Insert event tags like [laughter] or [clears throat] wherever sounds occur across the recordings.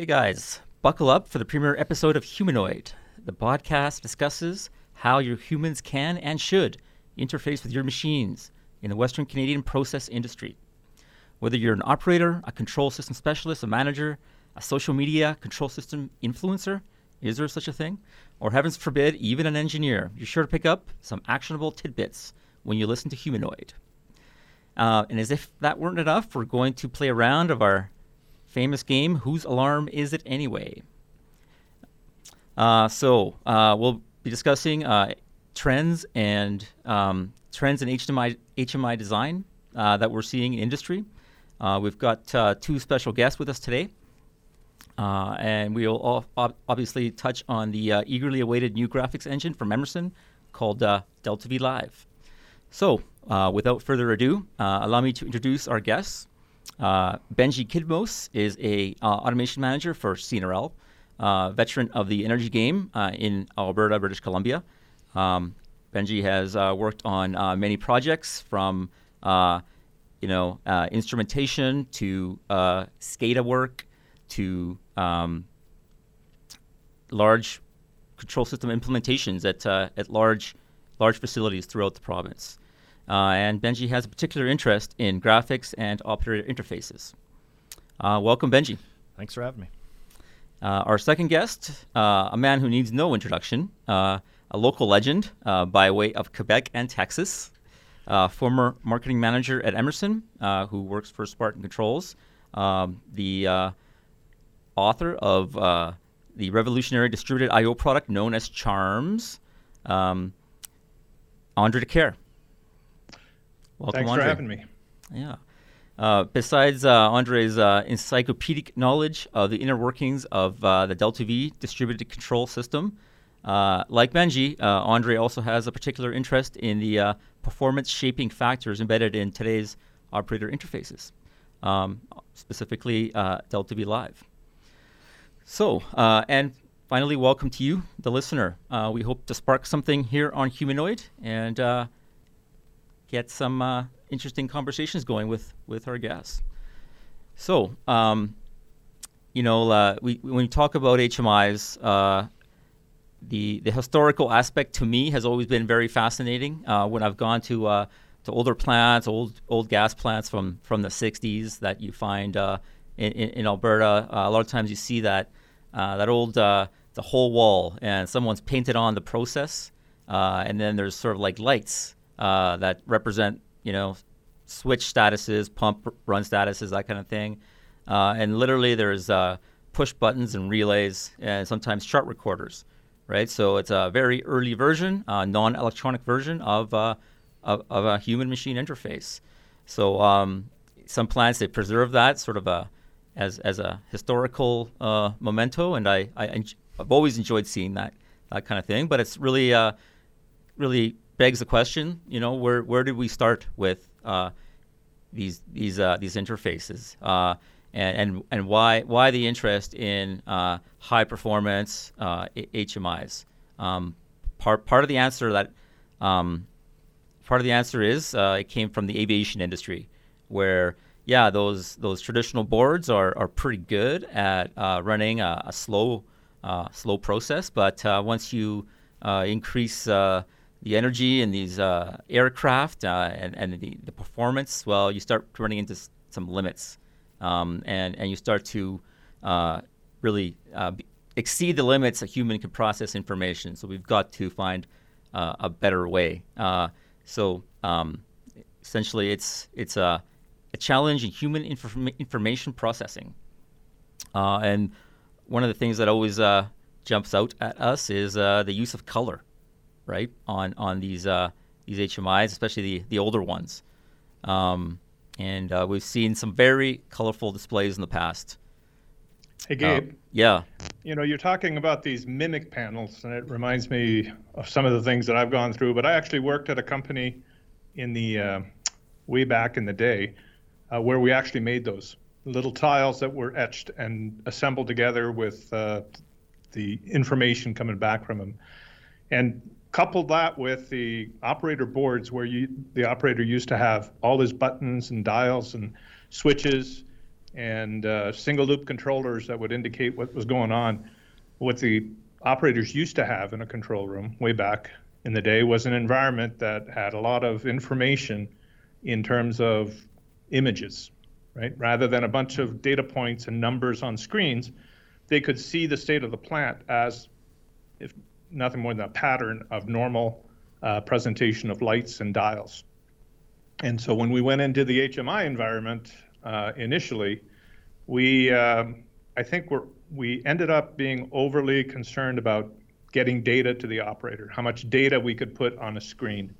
Hey guys, buckle up for the premiere episode of Humanoid. The podcast discusses how your humans can and should interface with your machines in the Western Canadian process industry. Whether you're an operator, a control system specialist, a manager, a social media control system influencer, is there such a thing? Or heavens forbid, even an engineer, you're sure to pick up some actionable tidbits when you listen to Humanoid. Uh, and as if that weren't enough, we're going to play a round of our famous game, Whose Alarm Is It Anyway? Uh, so uh, we'll be discussing uh, trends and um, trends in HMI, HMI design uh, that we're seeing in industry. Uh, we've got uh, two special guests with us today. and we'll ob- obviously touch on the eagerly awaited new graphics engine from Emerson called DeltaV Live. So, without further ado, allow me to introduce our guests. Uh, Benji Kidmos is a uh, automation manager for CNRL, uh, veteran of the energy game uh, in Alberta, British Columbia. Um, Benji has uh, worked on uh, many projects from you know instrumentation to SCADA work to um, large control system implementations at at large large facilities throughout the province. Uh, and Benji has a particular interest in graphics and operator interfaces. Uh, welcome, Benji. Thanks for having me. Uh, our second guest, uh, a man who needs no introduction, uh, a local legend uh, by way of Quebec and Texas, former marketing manager at Emerson, who works for Spartan Controls, um, the author of the revolutionary distributed I/O product known as Charms, um, Andre Dicaire. Welcome, Thanks Andre. for having me. Yeah. Uh, besides uh, Andre's uh, encyclopedic knowledge of the inner workings of uh, the DeltaV distributed control system, uh, like Benji, uh, Andre also has a particular interest in the performance shaping factors embedded in today's operator interfaces, um, specifically DeltaV Live. So, and finally, welcome to you, the listener. we hope to spark something here on Humanoid and get some uh, interesting conversations going with with our guests. So, um, you know, uh, we when we talk about HMIs, uh, the the historical aspect to me has always been very fascinating. Uh, when I've gone to uh, to older plants, old old gas plants from from the '60s that you find uh, in, in, Alberta, a lot of times you see that that old the whole wall and someone's painted on the process, and then there's sort of like lights uh, that represent, you know, switch statuses, pump run statuses, that kind of thing. Uh, and literally, there's uh, push buttons and relays, and sometimes chart recorders, right? So it's a very early version, a non-electronic version of, uh, of, of a human-machine interface. So um, some plants they preserve that sort of a as as a historical uh, memento, and I, I have always enjoyed seeing that that kind of thing. But it's really uh, really begs the question, you know, where where did we start with uh, these these uh, these interfaces, uh, and and and why why the interest in uh, high performance HMIs? Uh, um, part part of the answer that um, part of the answer is uh, it came from the aviation industry, where yeah, those those traditional boards are, are pretty good at running a, a slow slow process, but once you increase the energy in these uh, aircraft uh, and, and the, the, performance, well, you start running into some limits. Um, and, and you start to uh, really uh, exceed the limits a human can process information. So we've got to find uh, a better way. Uh, so um, essentially, it's, it's a, a challenge in human inform- information processing. and one of the things that always jumps out at us is the use of color right on on these uh, these HMIs, especially the the older ones. Um, and uh, we've seen some very colorful displays in the past. Hey Gabe. Uh, yeah. You know, you're talking about these mimic panels, and it reminds me of some of the things that I've gone through. But I actually worked at a company in the uh, way back in the day uh, where we actually made those little tiles that were etched and assembled together with uh, the information coming back from them. And couple that with the operator boards where you the operator used to have all his buttons and dials and switches and uh, single loop controllers that would indicate what was going on. What the operators used to have in a control room way back in the day was an environment that had a lot of information in terms of images, right? Rather than a bunch of data points and numbers on screens, they could see the state of the plant as if nothing more than a pattern of normal uh, presentation of lights and dials. And so when we went into the HMI environment uh, initially, we um, I think we're we ended up being overly concerned about getting data to the operator, how much data we could put on a screen,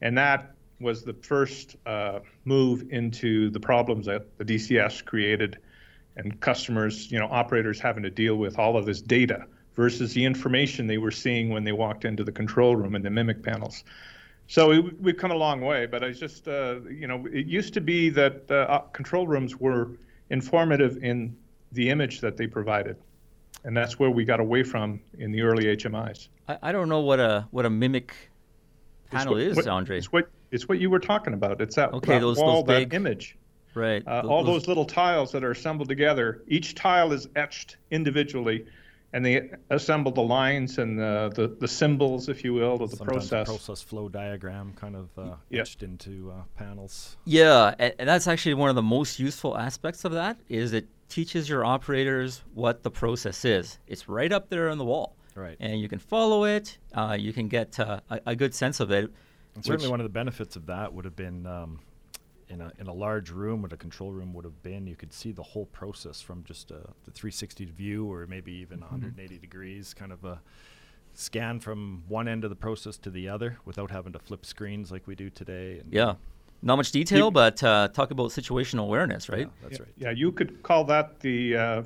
and that was the first uh, move into the problems that the DCS created, and customers, you know, operators having to deal with all of this data versus the information they were seeing when they walked into the control room and the mimic panels. So we, we've come a long way, but I just, uh, you know, it used to be that uh, control rooms were informative in the image that they provided, and that's where we got away from in the early HMIs. I, I don't know what a what a mimic panel what, is, what, Andre. It's what it's what you were talking about. It's that, okay, that those, wall, those big, that image. Right. Uh, all those little tiles that are assembled together. Each tile is etched individually and they assembled the lines and the, the, the symbols, if you will, of the Sometimes process. process flow diagram kind of uh, yeah. etched into uh, panels. Yeah, and, and, that's actually one of the most useful aspects of that is it teaches your operators what the process is. It's right up there on the wall. Right. And you can follow it. Uh, you can get uh, a, a, good sense of it. And certainly, one of the benefits of that would have been um, in a, in a large room, what a control room would have been, you could see the whole process from just a, the 360 view or maybe even mm-hmm. 180 degrees, kind of a scan from one end of the process to the other without having to flip screens like we do today. And yeah. Not much detail, you, but uh, talk about situational awareness, right? Yeah, that's yeah, right. Yeah, you could call that the uh,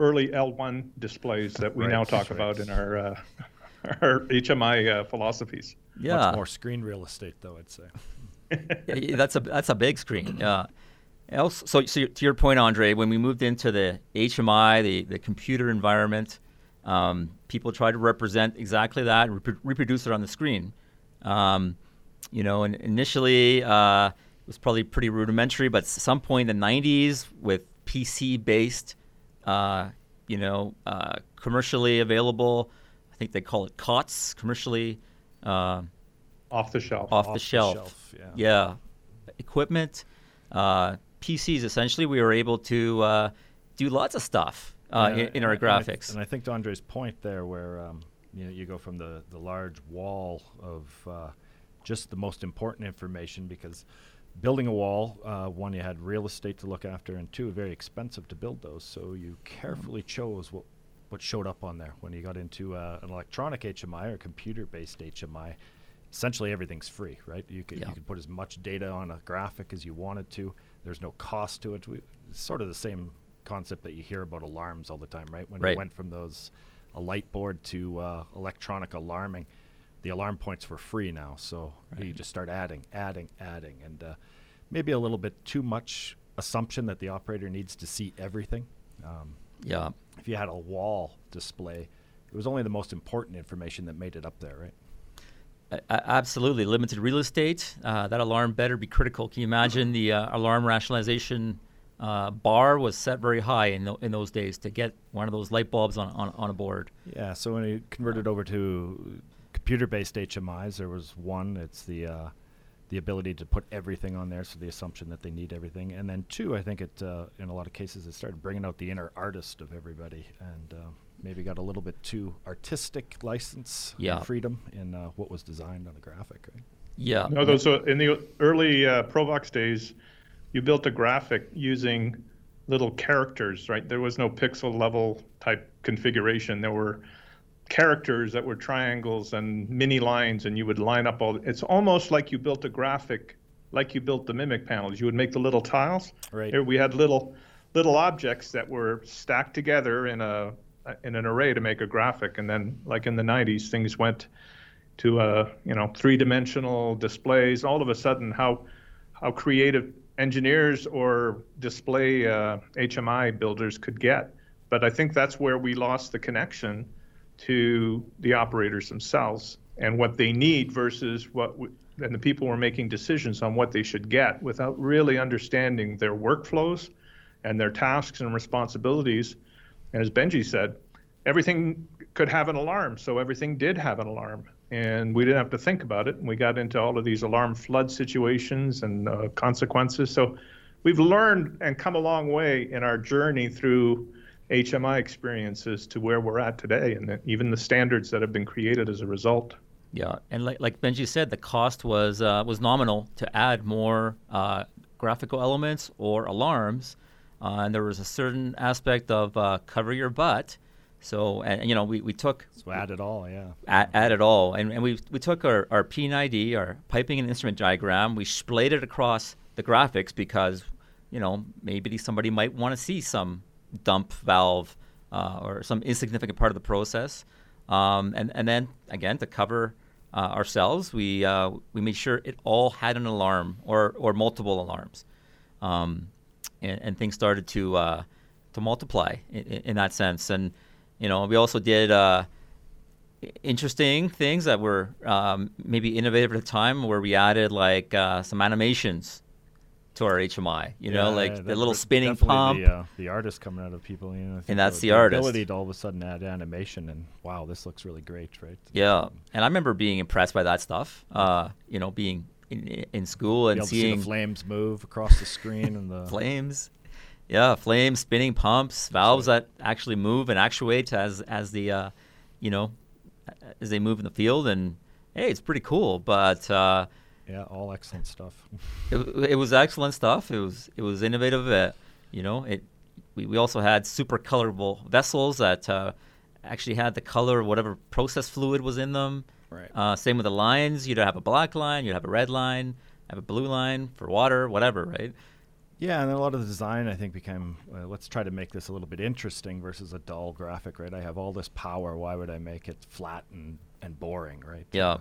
early L1 displays that we right, now talk right. about in our, uh, [laughs] our HMI uh, philosophies. Yeah. Much more screen real estate, though, I'd say [laughs] that's a that's a big screen. Yeah. Also, so, so to your point, Andre, when we moved into the HMI, the, the computer environment, um, people tried to represent exactly that rep- reproduce it on the screen. Um, you know, and initially uh, it was probably pretty rudimentary, but at some point in the 90s, with PC-based, uh, you know, uh, commercially available, I think they call it COTS, commercially uh, off the shelf. Off, off the, shelf. the shelf. yeah. Yeah. Equipment, uh, PCs. Essentially, we were able to uh, do lots of stuff uh, yeah, in, in, our and graphics. I, and I think to Andre's point there, where um, you know you go from the the large wall of uh, just the most important information because building a wall, uh, one, you had real estate to look after, and two, very expensive to build those. So you carefully chose what what showed up on there when you got into uh, an electronic HMI or computer-based HMI essentially everything's free, right? You could, yeah. you could put as much data on a graphic as you wanted to. There's no cost to it. We, it's sort of the same concept that you hear about alarms all the time, right? When right. you went from those a light board to uh, electronic alarming, the alarm points were free now. So right. you just start adding, adding, adding, and uh, maybe a little bit too much assumption that the operator needs to see everything. Um, yeah. If you had a wall display, it was only the most important information that made it up there, right? Absolutely. Limited real estate. Uh, that alarm better be critical. Can you imagine the uh, alarm rationalization uh, bar was set very high in, th- in those days to get one of those light bulbs on, on, on a board? Yeah, so when you converted over to computer based HMIs, there was one, it's the uh, the ability to put everything on there, so the assumption that they need everything. And then two, I think it uh, in a lot of cases it started bringing out the inner artist of everybody and uh, maybe got a little bit too artistic license yeah. and freedom in uh, what was designed on the graphic. Right? Yeah. No, those uh, in the early uh, Provox days, you built a graphic using little characters, right? There was no pixel level type configuration. There were characters that were triangles and mini lines, and you would line up all. It's almost like you built a graphic, like you built the mimic panels. You would make the little tiles. Right. Here we had little little objects that were stacked together in a in an array to make a graphic, and then like in the 90s, things went to uh, you know three-dimensional displays. All of a sudden, how how creative engineers or display uh, HMI builders could get. But I think that's where we lost the connection to the operators themselves and what they need versus what we, and the people were making decisions on what they should get without really understanding their workflows and their tasks and responsibilities. And as Benji said, everything could have an alarm, so everything did have an alarm. And we didn't have to think about it. And we got into all of these alarm flood situations and uh, consequences. So we've learned and come a long way in our journey through HMI experiences to where we're at today, and the, even the standards that have been created as a result. Yeah, and like, like Benji said, the cost was uh, was nominal to add more uh, graphical elements or alarms, uh, and there was a certain aspect of uh, cover your butt. So, and, you know, we, we took so add it all, yeah, add, add it all, and, and we we took our our P&ID, our piping and instrument diagram, we splayed it across the graphics because, you know, maybe somebody might want to see some dump valve uh, or some insignificant part of the process, um, and and then again to cover uh, ourselves, we uh, we made sure it all had an alarm or or multiple alarms, um, and, and, things started to uh, to multiply in, in, that sense. And you know, we also did uh, interesting things that were um, maybe innovative at the time, where we added like uh, some animations to our HMI. You yeah, know, like yeah, the little spinning pump. The, uh, the artist coming out of people, you know. And that's the, the, artist. ability to all of a sudden add animation and wow, this looks really great, right? Yeah, and I remember being impressed by that stuff. Uh, you know, being in, in school and seeing see the flames move across the screen and the [laughs] flames. Yeah, flames, spinning pumps, valves that actually move and actuate as as the, uh, you know, as they move in the field, and hey, it's pretty cool. But uh, yeah, all excellent stuff. [laughs] it, it was excellent stuff. It was it was innovative. Uh, you know, it. We, we also had super colorable vessels that uh, actually had the color of whatever process fluid was in them. Right. Uh, same with the lines. You'd have a black line. You'd have a red line. Have a blue line for water, whatever, right? Yeah, and a lot of the design I think became uh, let's try to make this a little bit interesting versus a dull graphic, right? I have all this power. Why would I make it flat and, and boring, right? Yeah.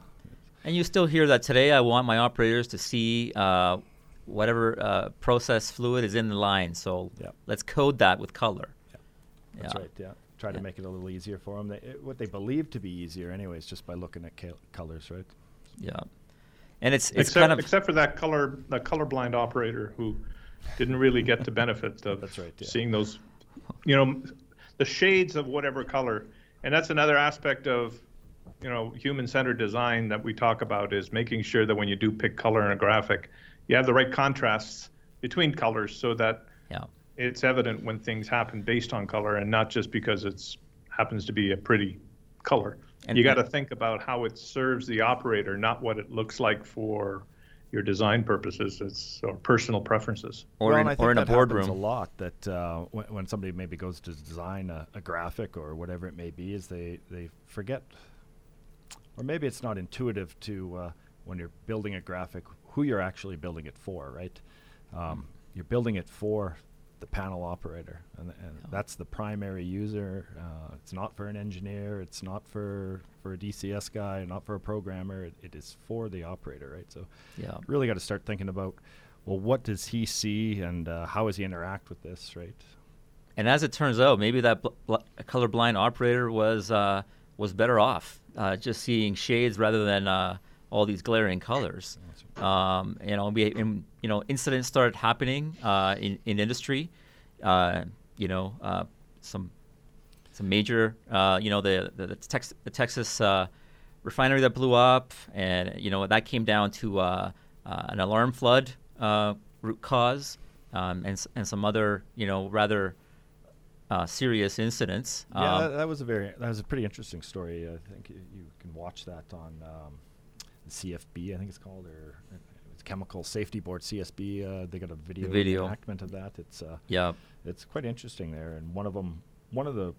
And you still hear that today. I want my operators to see uh, whatever uh, process fluid is in the line. So let's code that with color. Yeah. That's yeah. right. Yeah. Try to make it a little easier for them. They, it, what they believe to be easier, anyways, just by looking at colors, right? Yeah. And it's, it's except, kind of except for that color, the colorblind operator who didn't really get the benefit of that's right, yeah. seeing those, you know, the shades of whatever color. And that's another aspect of you know human-centered design that we talk about is making sure that when you do pick color in a graphic, you have the right contrasts between colors so that yeah. It's evident when things happen based on color and not just because it's happens to be a pretty color. And you got to think about how it serves the operator, not what it looks like for your design purposes. It's or personal preferences. Or well, in, or in a boardroom. a lot that uh, when, when, somebody maybe goes to design a, a, graphic or whatever it may be, is they they forget or maybe it's not intuitive to uh, when you're building a graphic who you're actually building it for, right? Um. You're building it for the panel operator, and, and oh. that's the primary user. Uh, it's not for an engineer. It's not for for a DCS guy. Not for a programmer. it, it is for the operator, right? So, yeah, really got to start thinking about, well, what does he see, and uh, how does he interact with this, right? And as it turns out, maybe that bl- bl- colorblind operator was uh, was better off uh, just seeing shades rather than uh, all these glaring colors. Um, you know, we, and, you know, incidents started happening uh, in, in industry. Uh, you know, uh, some some major, uh, you know, the the, the, Tex- the Texas refinery that blew up, and you know that came down to an alarm flood root cause, um, and and some other, you know, rather uh, serious incidents. Yeah, um, that, that, was a very that was a pretty interesting story. I think you, you can watch that on um, the CFB, I think it's called, or uh, Chemical Safety Board (CSB). Uh, they got a video, video enactment of that. It's uh, yeah, it's quite interesting there. And one of them, one of the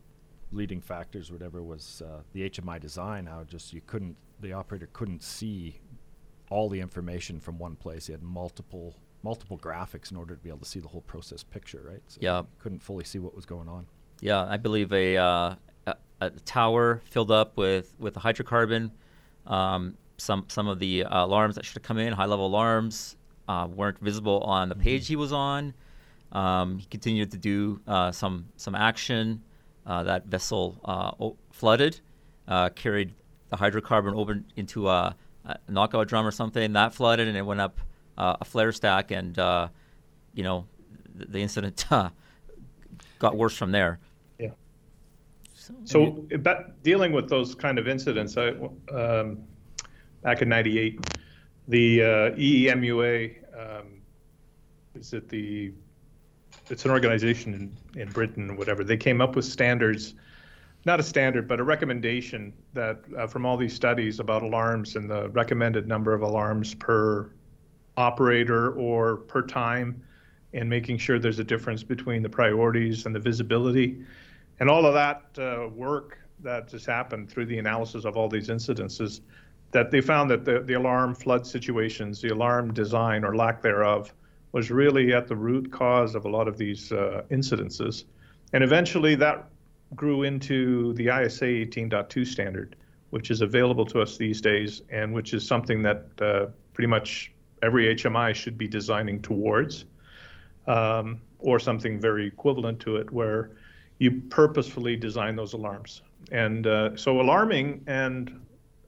leading factors, whatever, was uh, the HMI design. How just you couldn't, the operator couldn't see all the information from one place. He had multiple multiple graphics in order to be able to see the whole process picture, right? So yeah. Couldn't fully see what was going on. Yeah, I believe a, uh, a, a, tower filled up with, with a hydrocarbon. Um, some some of the uh, alarms that should have come in, high level alarms, uh, weren't visible on the page mm-hmm. he was on. Um, he continued to do uh, some some action. Uh, that vessel uh, o- flooded, carried the hydrocarbon over into a, a knockout drum or something. That flooded and it went up uh, a flare stack, and uh, you know the, the incident [laughs] uh, got worse from there. Yeah. So, so but dealing with those kind of incidents, I, um, back in '98, the uh, EEMUA um, is it the it's an organization in, in Britain whatever. They came up with standards, not a standard, but a recommendation that uh, from all these studies about alarms and the recommended number of alarms per operator or per time, and making sure there's a difference between the priorities and the visibility. And all of that uh, work that has happened through the analysis of all these incidences, that they found that the, the alarm flood situations, the alarm design or lack thereof, was really at the root cause of a lot of these uh, incidences. And eventually that grew into the ISA 18.2 standard, which is available to us these days, and which is something that uh, pretty much every HMI should be designing towards, um, or something very equivalent to it, where you purposefully design those alarms. And uh, so alarming and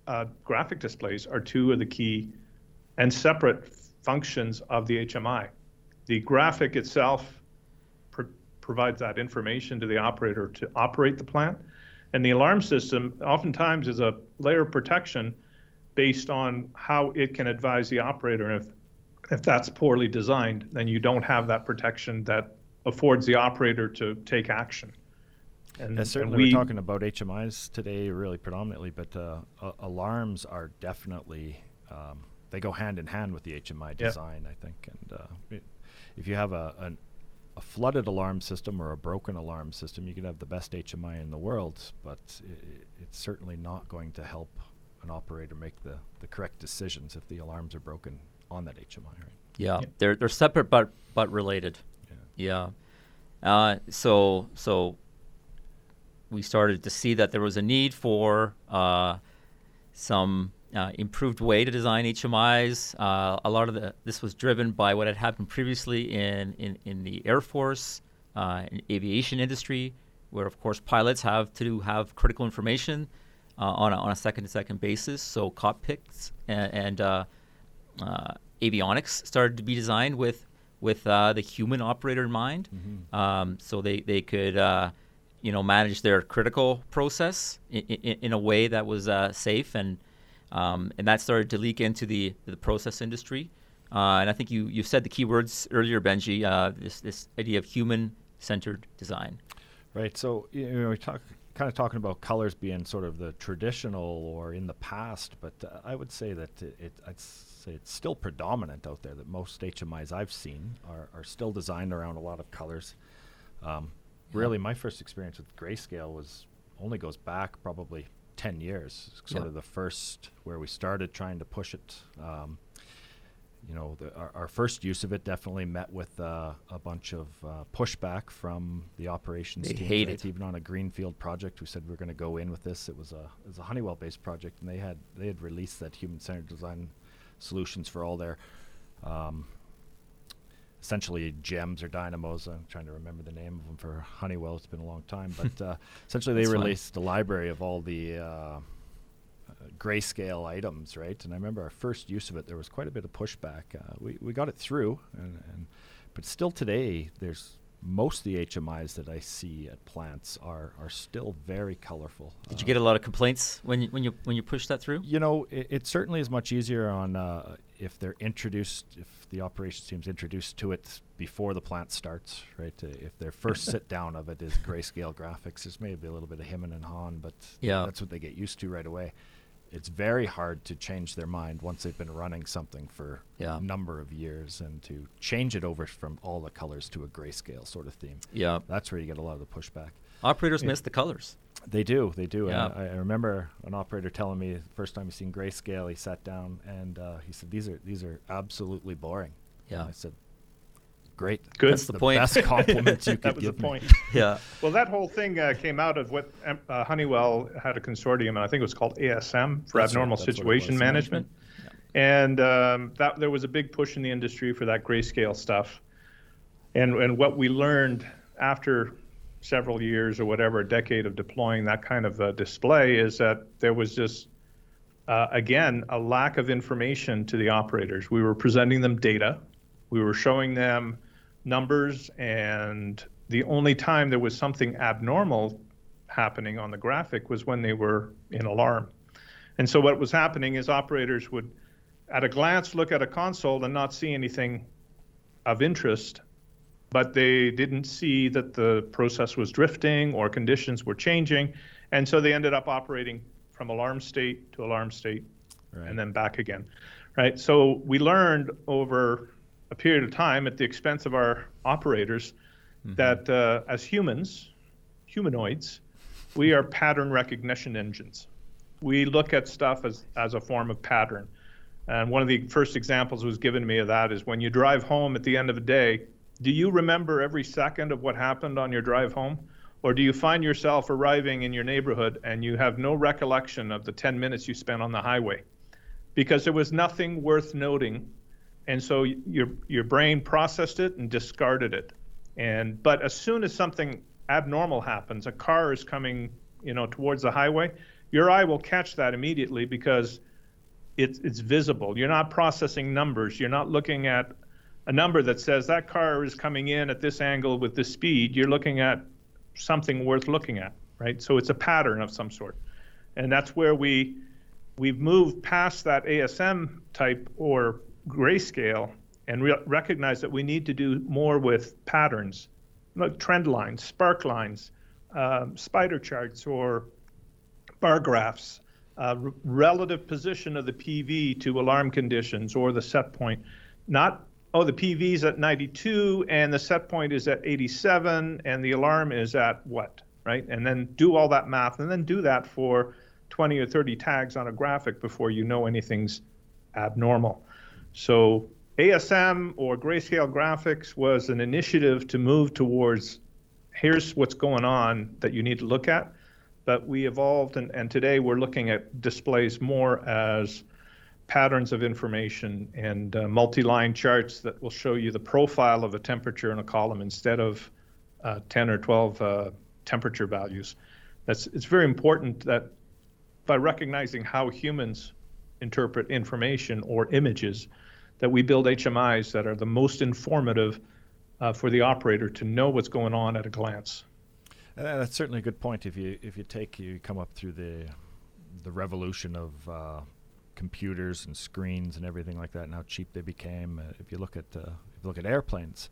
uh, graphic displays are two of the key and separate functions of the HMI. The graphic itself pr- provides that information to the operator to operate the plant. And the alarm system oftentimes is a layer of protection based on how it can advise the operator. And if, if that's poorly designed, then you don't have that protection that affords the operator to take action. And, yeah, certainly, and we, are talking about HMIs today, really predominantly, but uh, uh, alarms are definitely um, they go hand in hand with the HMI design, yeah. I think. And uh, it, if you have a, an, a flooded alarm system or a broken alarm system, you can have the best HMI in the world, but it, it's certainly not going to help an operator make the, the correct decisions if the alarms are broken on that HMI. Right? Yeah, yeah. they're they're separate but but related. Yeah. yeah. Uh, so so we started to see that there was a need for uh, some uh, improved way to design HMIs. Uh, a lot of the, this was driven by what had happened previously in, in, in the Air Force, uh, in aviation industry, where of course pilots have to have critical information uh, on a, on a second to second basis. So cockpits and, and uh, uh, avionics started to be designed with with the human operator in mind, mm-hmm. um, so they they could you know manage their critical process in, in, in a way that was safe and um, and that started to leak into the, the process industry. Uh, and I think you, you said the key words earlier, Benji, uh, this, this idea of human centered design. Right. So, you know, we talk kind of talking about colors being sort of the traditional or in the past, but uh, I would say that it, it, it's still predominant out there. That most HMIs I've seen are, are still designed around a lot of colors. Um. Really, my first experience with grayscale was only goes back probably 10 years, sort yeah. of the first where we started trying to push it. Um, you know, the, our, our, first use of it definitely met with uh, a bunch of uh, pushback from the operations they team. Hate it. Even on a greenfield project, we said we are going to go in with this. It was a it was a Honeywell-based project, and they had they had released that human-centered design solutions for all their um, essentially gems or dynamos. I'm trying to remember the name of them for Honeywell. It's been a long time, but uh, [laughs] essentially they released fun. a library of all the uh, grayscale items, right? And I remember our first use of it. There was quite a bit of pushback. Uh, we we got it through, and, and but still today there's most of the HMIs that I see at plants are are still very colorful. Did uh, you get a lot of complaints when you when you when you push that through? You know, it, it certainly is much easier on uh, if they're introduced, if the operations team's introduced to it before the plant starts, right? Uh, if their first [laughs] sit down of it is grayscale graphics, there's maybe a little bit of him and Han, but yeah. that's what they get used to right away it's very hard to change their mind once they've been running something for yeah. a number of years and to change it over from all the colors to a grayscale sort of theme. Yeah. That's where you get a lot of the pushback. Operators miss the colors. They do, they do. Yeah. I, I, remember an operator telling me the first time he seen grayscale, he sat down and uh, he said, "These are these are absolutely boring." Yeah. And I said, Great. Good. That's the, the point. Best compliment you [laughs] could that was give the point. [laughs] yeah. Well, that whole thing uh, came out of what um, uh, Honeywell had a consortium, and I think it was called ASM for that's abnormal right. situation management. Yeah. And um, that there was a big push in the industry for that grayscale stuff. And and what we learned after several years or whatever, a decade of deploying that kind of uh, display, is that there was just uh, again a lack of information to the operators. We were presenting them data, we were showing them numbers and the only time there was something abnormal happening on the graphic was when they were in alarm. And so what was happening is operators would, at a glance, look at a console and not see anything of interest, but they didn't see that the process was drifting or conditions were changing. And so they ended up operating from alarm state to alarm state right. and then back again. Right. So we learned over a period of time at the expense of our operators mm-hmm. that uh, as humans, humanoids, we are pattern recognition engines. We look at stuff as, as a form of pattern. And one of the first examples was given to me of that is when you drive home at the end of the day, do you remember every second of what happened on your drive home? Or do you find yourself arriving in your neighborhood and you have no recollection of the 10 minutes you spent on the highway? Because there was nothing worth noting. And so your, your brain processed it and discarded it. And but as soon as something abnormal happens, a car is coming, you know, towards the highway, your eye will catch that immediately because it's it's visible. You're not processing numbers. You're not looking at a number that says that car is coming in at this angle with this speed. You're looking at something worth looking at, right? So it's a pattern of some sort. And that's where we we've moved past that ASM type or grayscale and re- recognize that we need to do more with patterns, like trend lines, spark lines, um, spider charts, or bar graphs, uh, r- relative position of the PV to alarm conditions or the set point. Not oh, the PV is at 92 and the set point is at 87 and the alarm is at what, right? And then do all that math and then do that for 20 or 30 tags on a graphic before you know anything's abnormal. So ASM or grayscale graphics was an initiative to move towards here's what's going on that you need to look at. But we evolved, and, and today we're looking at displays more as patterns of information and uh, multi-line charts that will show you the profile of a temperature in a column instead of uh, 10 or 12 uh, temperature values. That's it's very important that by recognizing how humans interpret information or images, that we build HMIs that are the most informative uh, for the operator to know what's going on at a glance. Uh, that's certainly a good point. If you if you take you come up through the the revolution of uh, computers and screens and everything like that, and how cheap they became. Uh, if you look at uh, if you look at airplanes,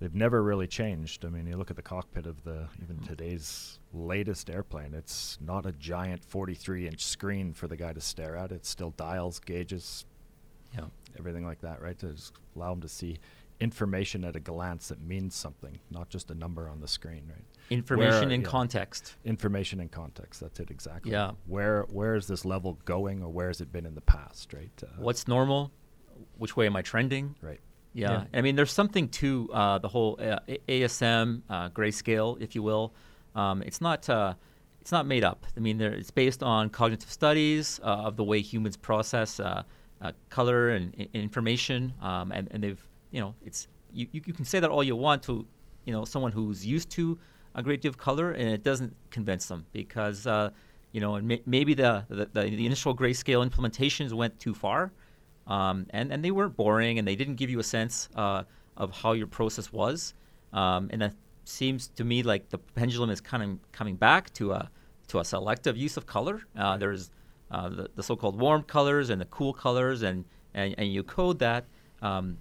they've never really changed. I mean, you look at the cockpit of the even mm. today's latest airplane. It's not a giant 43-inch screen for the guy to stare at. It's still dials, gauges, yeah, everything like that, right? To just allow him to see information at a glance that means something, not just a number on the screen, right? Information where, in yeah, context. Information in context. That's it exactly. Yeah. Where where is this level going, or where has it been in the past, right? Uh, What's normal? Which way am I trending? Right. Yeah. yeah. I mean, there's something to uh, the whole uh, ASM uh, grayscale, if you will. Um, it's not. Uh, it's not made up. I mean, there, it's based on cognitive studies uh, of the way humans process color and I- information, um, and, and they've you know, it's you, you, can say that all you want to, you know, someone who's used to a great deal of color, and it doesn't convince them because, uh, you know, may, maybe the, the, the, the, initial grayscale implementations went too far, um, and, and they weren't boring, and they didn't give you a sense uh, of how your process was. Um, and that seems to me like the pendulum is kind of coming back to a, to a selective use of color. Uh, there's uh, the, the so-called warm colors and the cool colors, and, and, and you code that. Um,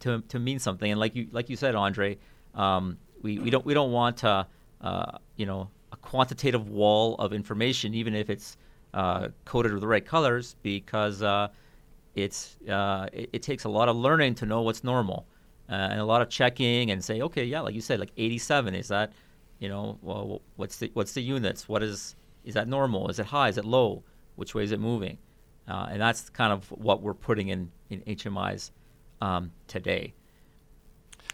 to, to mean something. And like you like you said, Andre, um, we, we don't we don't want uh, uh, you know a quantitative wall of information, even if it's uh, coded with the right colors, because uh, it's uh, it, it, takes a lot of learning to know what's normal, uh, and a lot of checking and say, okay, yeah, like you said, like 87 is that, you know, well, what's the what's the units? What is is that normal? Is it high? Is it low? Which way is it moving? and that's kind of what we're putting in in HMIs um, today.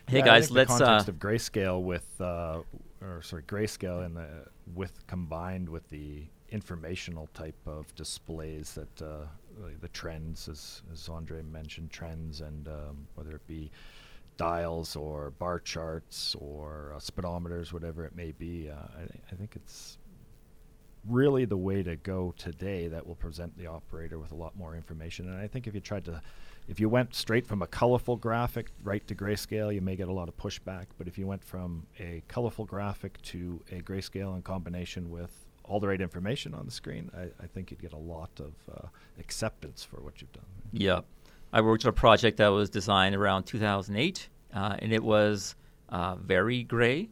Hey yeah, guys, let's. The context uh, of grayscale with, uh, or sorry, grayscale and the with combined with the informational type of displays that uh, the trends, as as Andre mentioned, trends and um, whether it be dials or bar charts or uh, speedometers, whatever it may be. Uh, I, I, think it's really the way to go today that will present the operator with a lot more information. And I think if you tried to if you went straight from a colorful graphic right to grayscale, you may get a lot of pushback. But if you went from a colorful graphic to a grayscale in combination with all the right information on the screen, I, I think you'd get a lot of uh, acceptance for what you've done. Yeah. I worked on a project that was designed around 2008, uh, and it was uh, very gray.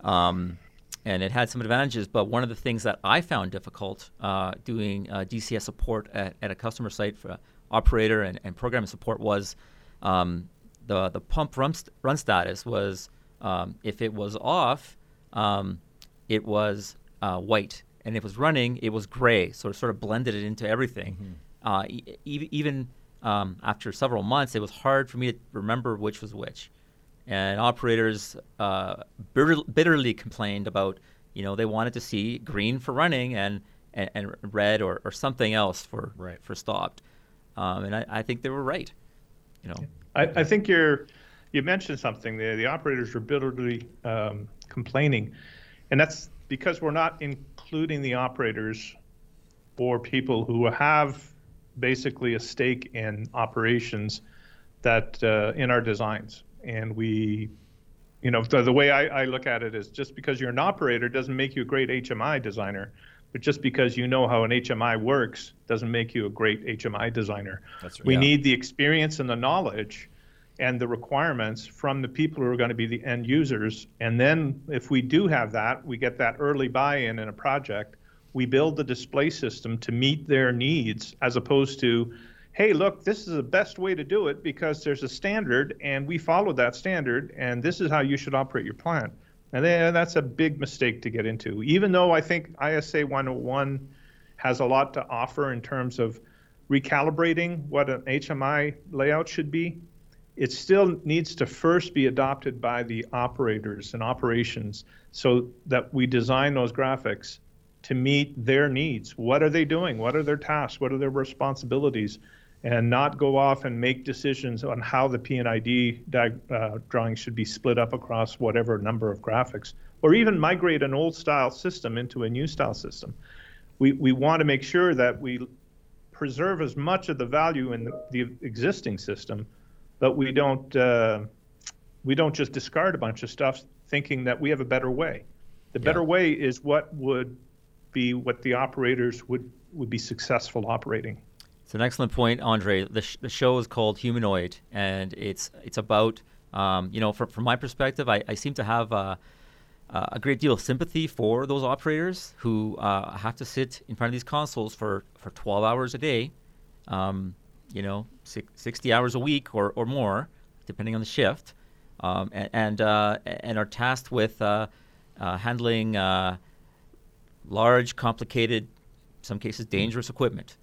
Um, and it had some advantages, but one of the things that I found difficult uh, doing uh, DCS support at, at, a customer site for operator and, and programming support was um, the the pump run, st- run status was um, if it was off, um, it was uh, white, and if it was running, it was gray. So it sort of blended it into everything. Mm-hmm. Uh, e- even um, after several months, it was hard for me to remember which was which. And operators uh, bitter- bitterly complained about, you know, they wanted to see green for running and and, and red or, or something else for right. for stopped. Um, and I, I, think they were right. You know, I, I think you're you mentioned something there. The operators were bitterly um, complaining, and that's because we're not including the operators or people who have basically a stake in operations that uh, in our designs. And we, you know, the, the way I, I look at it is just because you're an operator doesn't make you a great HMI designer but just because you know how an HMI works doesn't make you a great HMI designer. Right. We yeah. need the experience and the knowledge and the requirements from the people who are going to be the end users. And then if we do have that, we get that early buy-in in a project. We build the display system to meet their needs as opposed to, hey, look, this is the best way to do it because there's a standard and we follow that standard and this is how you should operate your plant. And that's a big mistake to get into. Even though I think ISA 101 has a lot to offer in terms of recalibrating what an HMI layout should be, it still needs to first be adopted by the operators and operations so that we design those graphics to meet their needs. What are they doing? What are their tasks? What are their responsibilities? And not go off and make decisions on how the P&ID uh, drawing should be split up across whatever number of graphics, or even migrate an old style system into a new style system. We, we want to make sure that we preserve as much of the value in the, the existing system, but we don't uh, we don't just discard a bunch of stuff thinking that we have a better way. The better yeah. way is what would be what the operators would would be successful operating. It's an excellent point, Andre. The, sh- the show is called Humanoid, and it's it's about um, you know from, from my perspective, I, I seem to have uh, a great deal of sympathy for those operators who uh, have to sit in front of these consoles for, for 12 hours a day, um, you know, 60 hours a week or, or more, depending on the shift, um, and and, uh, and, are tasked with uh, uh, handling uh, large, complicated, some cases dangerous equipment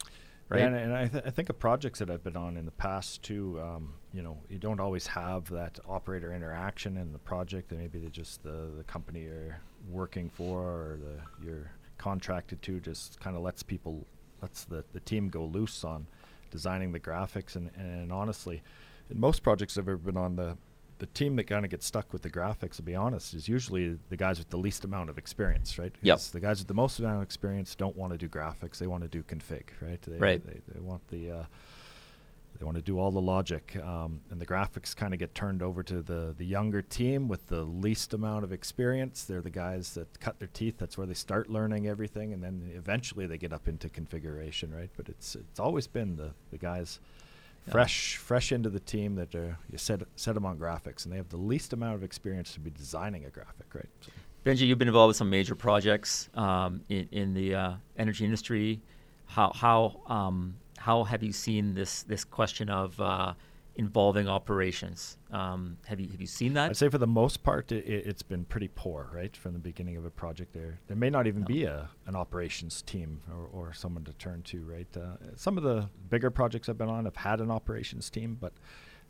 right? Yeah, and, and I, th- I, think of projects that I've been on in the past too. Um, you know, you don't always have that operator interaction in the project, and maybe they just the the company you're working for or the you're contracted to just kind of lets people lets the the team go loose on designing the graphics and and honestly, in most projects I've ever been on the the team that kind of gets stuck with the graphics, to be honest, is usually the guys with the least amount of experience, right? Yep. The guys with the most amount of experience don't want to do graphics; they want to do config, right? They, right. They, they want the uh, they want to do all the logic, um, and the graphics kind of get turned over to the the younger team with the least amount of experience. They're the guys that cut their teeth. That's where they start learning everything, and then eventually they get up into configuration, right? But it's it's always been the the guys fresh fresh into the team that uh, you set set them on graphics, and they have the least amount of experience to be designing a graphic, right? So. Benji, you've been involved with some major projects um, in, in the uh, energy industry. How how um, how have you seen this this question of uh, involving operations. Um, have you have you seen that? I'd say for the most part, it, has been pretty poor, right, from the beginning of a project. There, there may not even no. be a an operations team or, or someone to turn to, right? Uh, some of the bigger projects I've been on have had an operations team, but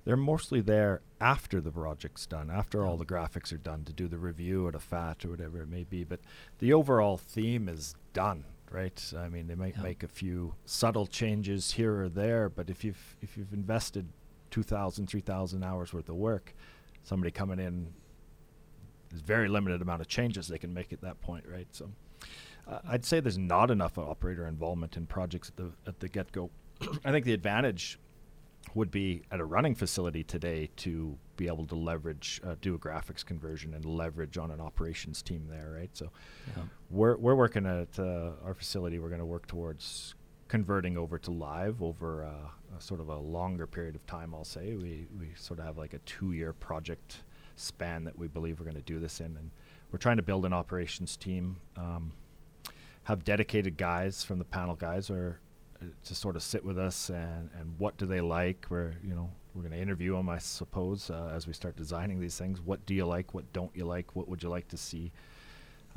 they're mostly there after the project's done, after all the graphics are done, to do the review or the FAT or whatever it may be. But the overall theme is done, right? I mean, they might yeah. make a few subtle changes here or there, but if you've if you've invested 2,000, 3,000 hours worth of work. Somebody coming in, there's very limited amount of changes they can make at that point, right? So uh, I'd say there's not enough operator involvement in projects at the at the get go. [clears throat] I think the advantage would be at a running facility today to be able to leverage, uh, do a graphics conversion and leverage on an operations team there, right? So yeah. we're, we're working at uh, our facility, we're going to work towards converting over to live over uh, a sort of a longer period of time, I'll say. We, we sort of have like a two year project span that we believe we're going to do this in. And we're trying to build an operations team, um, have dedicated guys from the panel guys or uh, to sort of sit with us and, and what do they like. We're, you know, we're going to interview them, I suppose, uh, as we start designing these things. What do you like? What don't you like? What would you like to see?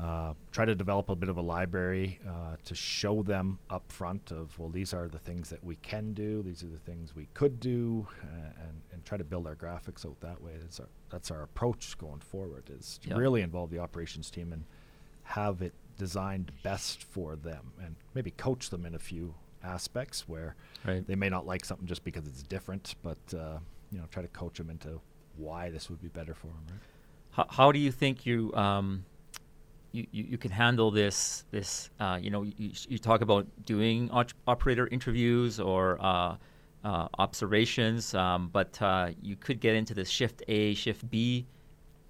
Uh, try to develop a bit of a library uh, to show them up front of well these are the things that we can do these are the things we could do uh, and, and try to build our graphics out that way that's our, that's our approach going forward is to yep. really involve the operations team and have it designed best for them and maybe coach them in a few aspects where right. they may not like something just because it's different but uh, you know try to coach them into why this would be better for them right how, how do you think you um you, you, can handle this this uh, you know you, you talk about doing op- operator interviews or uh, uh, observations um, but uh, you could get into this shift A shift B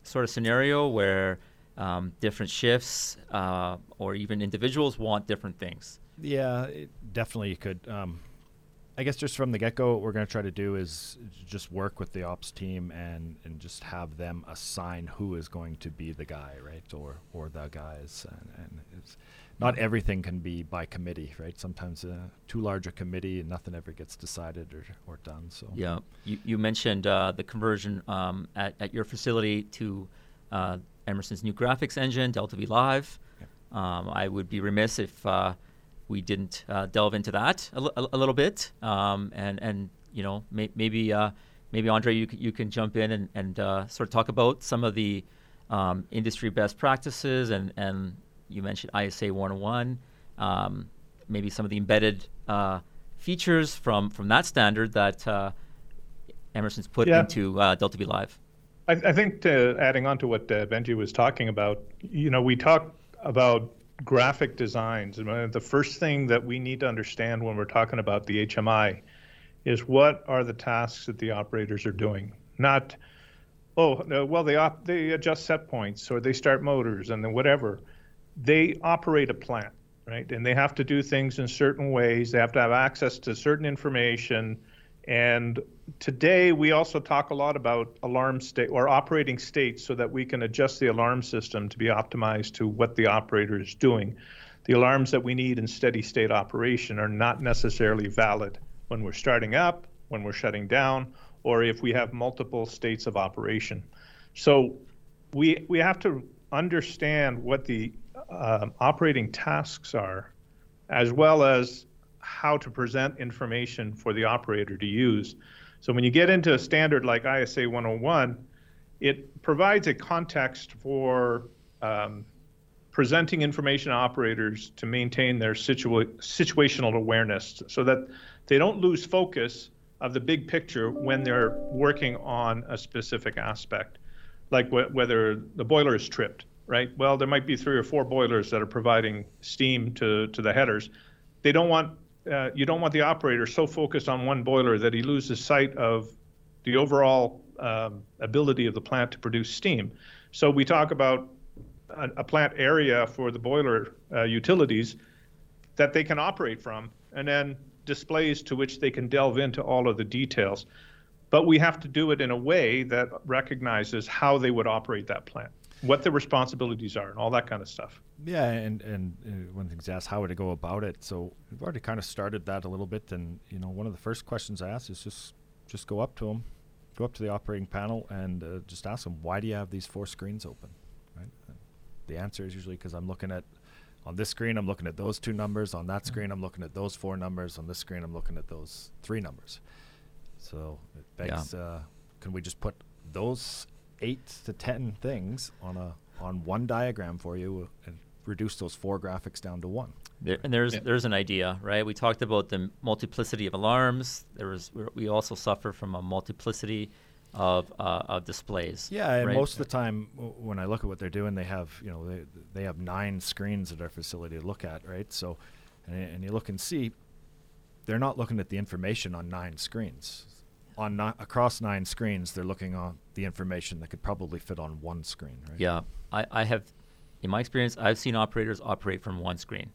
sort of scenario where um, different shifts uh, or even individuals want different things. Yeah definitely you could um, I guess just from the get go, what we're going to try to do is just work with the ops team and, and just have them assign who is going to be the guy, right, or or the guys, and, and it's not everything can be by committee, right? Sometimes uh, too large a committee and nothing ever gets decided or, or done. So yeah, you, you mentioned uh, the conversion um, at at your facility to uh, Emerson's new graphics engine, DeltaV Live. Yeah. Um, I would be remiss if uh, we didn't uh, delve into that a, l- a little bit, um, and and you know may- maybe uh, maybe Andre you c- you can jump in and and uh, sort of talk about some of the um, industry best practices and and you mentioned ISA 101, um, maybe some of the embedded uh, features from from that standard that uh, Emerson's put yeah. into uh, DeltaV Live. I, I think adding on to what Benji was talking about, you know, we talk about graphic designs. The first thing that we need to understand when we're talking about the HMI is what are the tasks that the operators are doing. Not, oh, well, they op- they adjust set points or they start motors and then whatever. They operate a plant, right? And they have to do things in certain ways. They have to have access to certain information and today we also talk a lot about alarm state or operating states so that we can adjust the alarm system to be optimized to what the operator is doing. The alarms that we need in steady state operation are not necessarily valid when we're starting up, when we're shutting down, or if we have multiple states of operation. So we we have to understand what the uh, operating tasks are, as well as how to present information for the operator to use. So when you get into a standard like ISA 101, it provides a context for um, presenting information to operators to maintain their situa- situational awareness so that they don't lose focus of the big picture when they're working on a specific aspect, like wh- whether the boiler is tripped, right? Well, there might be three or four boilers that are providing steam to, to the headers. They don't want uh, you don't want the operator so focused on one boiler that he loses sight of the overall um, ability of the plant to produce steam. So we talk about a, a plant area for the boiler uh, utilities that they can operate from, and then displays to which they can delve into all of the details. But we have to do it in a way that recognizes how they would operate that plant what the responsibilities are and all that kind of stuff. Yeah, and and uh, one thing's asked how would I go about it. So we've already kind of started that a little bit, and you know, one of the first questions I ask is just just go up to them, go up to the operating panel, and uh, just ask them why do you have these four screens open, right? And the answer is usually because I'm looking at on this screen I'm looking at those two numbers, on that screen I'm looking at those four numbers, on this screen I'm looking at those three numbers. So it begs, yeah. uh, can we just put those eight to ten things on a on one diagram for you and reduce those four graphics down to one. There, and there's yeah. there's an idea, right? We talked about the multiplicity of alarms. There was we also suffer from a multiplicity of uh, of displays. Yeah, and right? most of the time w- when I look at what they're doing, they have you know they they have nine screens at our facility to look at, right? So, and, and you look and see, they're not looking at the information on nine screens on ni- across nine screens, they're looking on the information that could probably fit on one screen, right? Yeah, I, I have, in my experience, I've seen operators operate from one screen.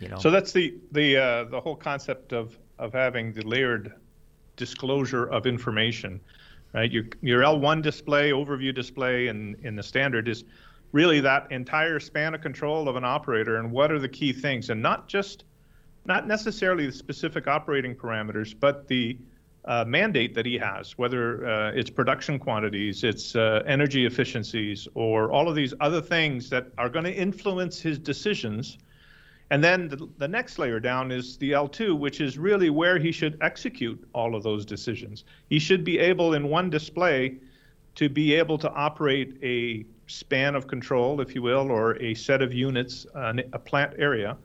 You know, So that's the the uh, the whole concept of of having the layered disclosure of information, right? Your your L1 display, overview display, and in the standard is really that entire span of control of an operator and what are the key things, and not just not necessarily the specific operating parameters, but the uh, mandate that he has, whether uh, it's production quantities, it's uh, energy efficiencies, or all of these other things that are going to influence his decisions. And then the, the next layer down is the L2, which is really where he should execute all of those decisions. He should be able, in one display, to be able to operate a span of control, if you will, or a set of units, uh, a plant area.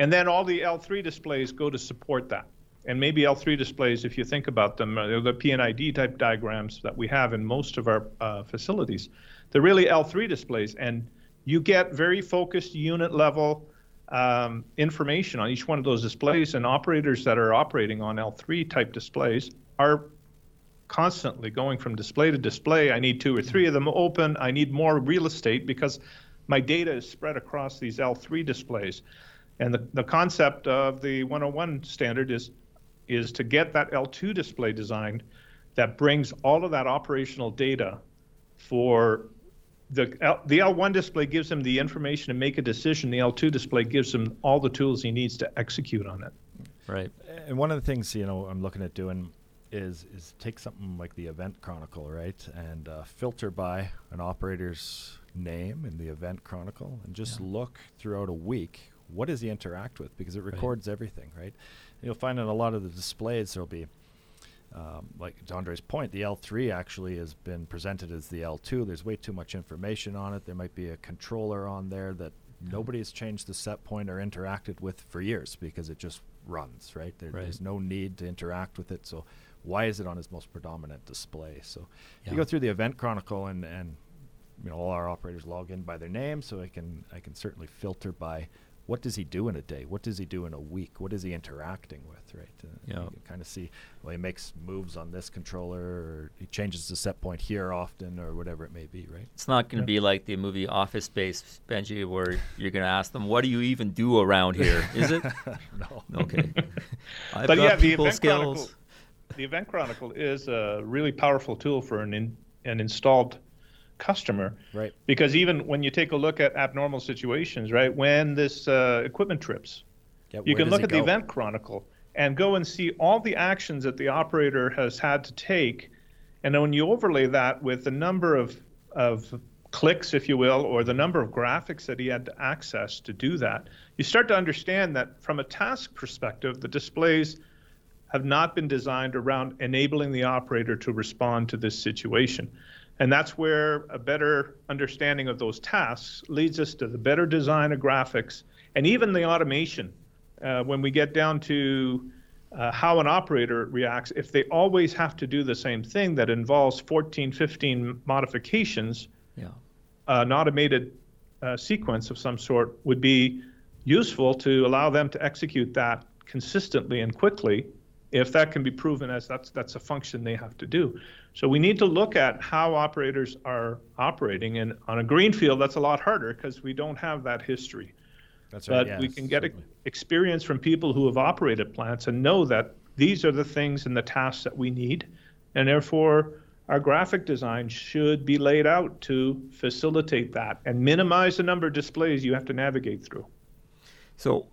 And then all the L3 displays go to support that. And maybe L3 displays, if you think about them, are the PNID type diagrams that we have in most of our uh, facilities. They're really L3 displays, and you get very focused unit level um, information on each one of those displays. And operators that are operating on L3 type displays are constantly going from display to display. I need two or three of them open. I need more real estate because my data is spread across these L3 displays. And the, the concept of the 101 standard is is to get that L2 display designed that brings all of that operational data for the L, the L1 display gives him the information to make a decision. The L2 display gives him all the tools he needs to execute on it. right. And one of the things you know I'm looking at doing is is take something like the event chronicle, right, and uh, filter by an operator's name in the event chronicle, and just Yeah. look throughout a week. What does he interact with? Because it records everything, right? You'll find in a lot of the displays there'll be, um, like to Andre's point, the L3 actually has been presented as the L2. There's way too much information on it. There might be a controller on there that nobody has changed the set point or interacted with for years because it just runs, right? There, Right. There's no need to interact with it. So why is it on his most predominant display? So Yeah. you go through the event chronicle and, and you know all our operators log in by their name, so I can I can certainly filter by what does he do in a day, what does he do in a week, what is he interacting with, right? Uh, Yeah. You can kind of see well he makes moves on this controller, or he changes the set point here often, or whatever it may be, right? It's not going to be like the movie Office Space, Benji, where you're going to ask them, "What do you even do around here?" Is it? [laughs] no. Okay. [laughs] I've but got yeah, the people event skills. chronicle, the event chronicle is a really powerful tool for an in, an installed customer. Right. Because even when you take a look at abnormal situations, right, when this uh, equipment trips, Yeah, you can look at the event chronicle and go and see all the actions that the operator has had to take. And then when you overlay that with the number of, of clicks, if you will, or the number of graphics that he had to access to do that, you start to understand that from a task perspective, the displays have not been designed around enabling the operator to respond to this situation. And that's where a better understanding of those tasks leads us to the better design of graphics and even the automation. Uh, when we get down to uh, how an operator reacts, if they always have to do the same thing that involves 14, 15 modifications, Yeah. an automated uh, sequence of some sort would be useful to allow them to execute that consistently and quickly if that can be proven as that's that's a function they have to do so we need to look at how operators are operating and on a greenfield that's a lot harder because we don't have that history That's right. but we can get certainly. experience from people who have operated plants and know that these are the things and the tasks that we need and therefore our graphic design should be laid out to facilitate that and minimize the number of displays you have to navigate through So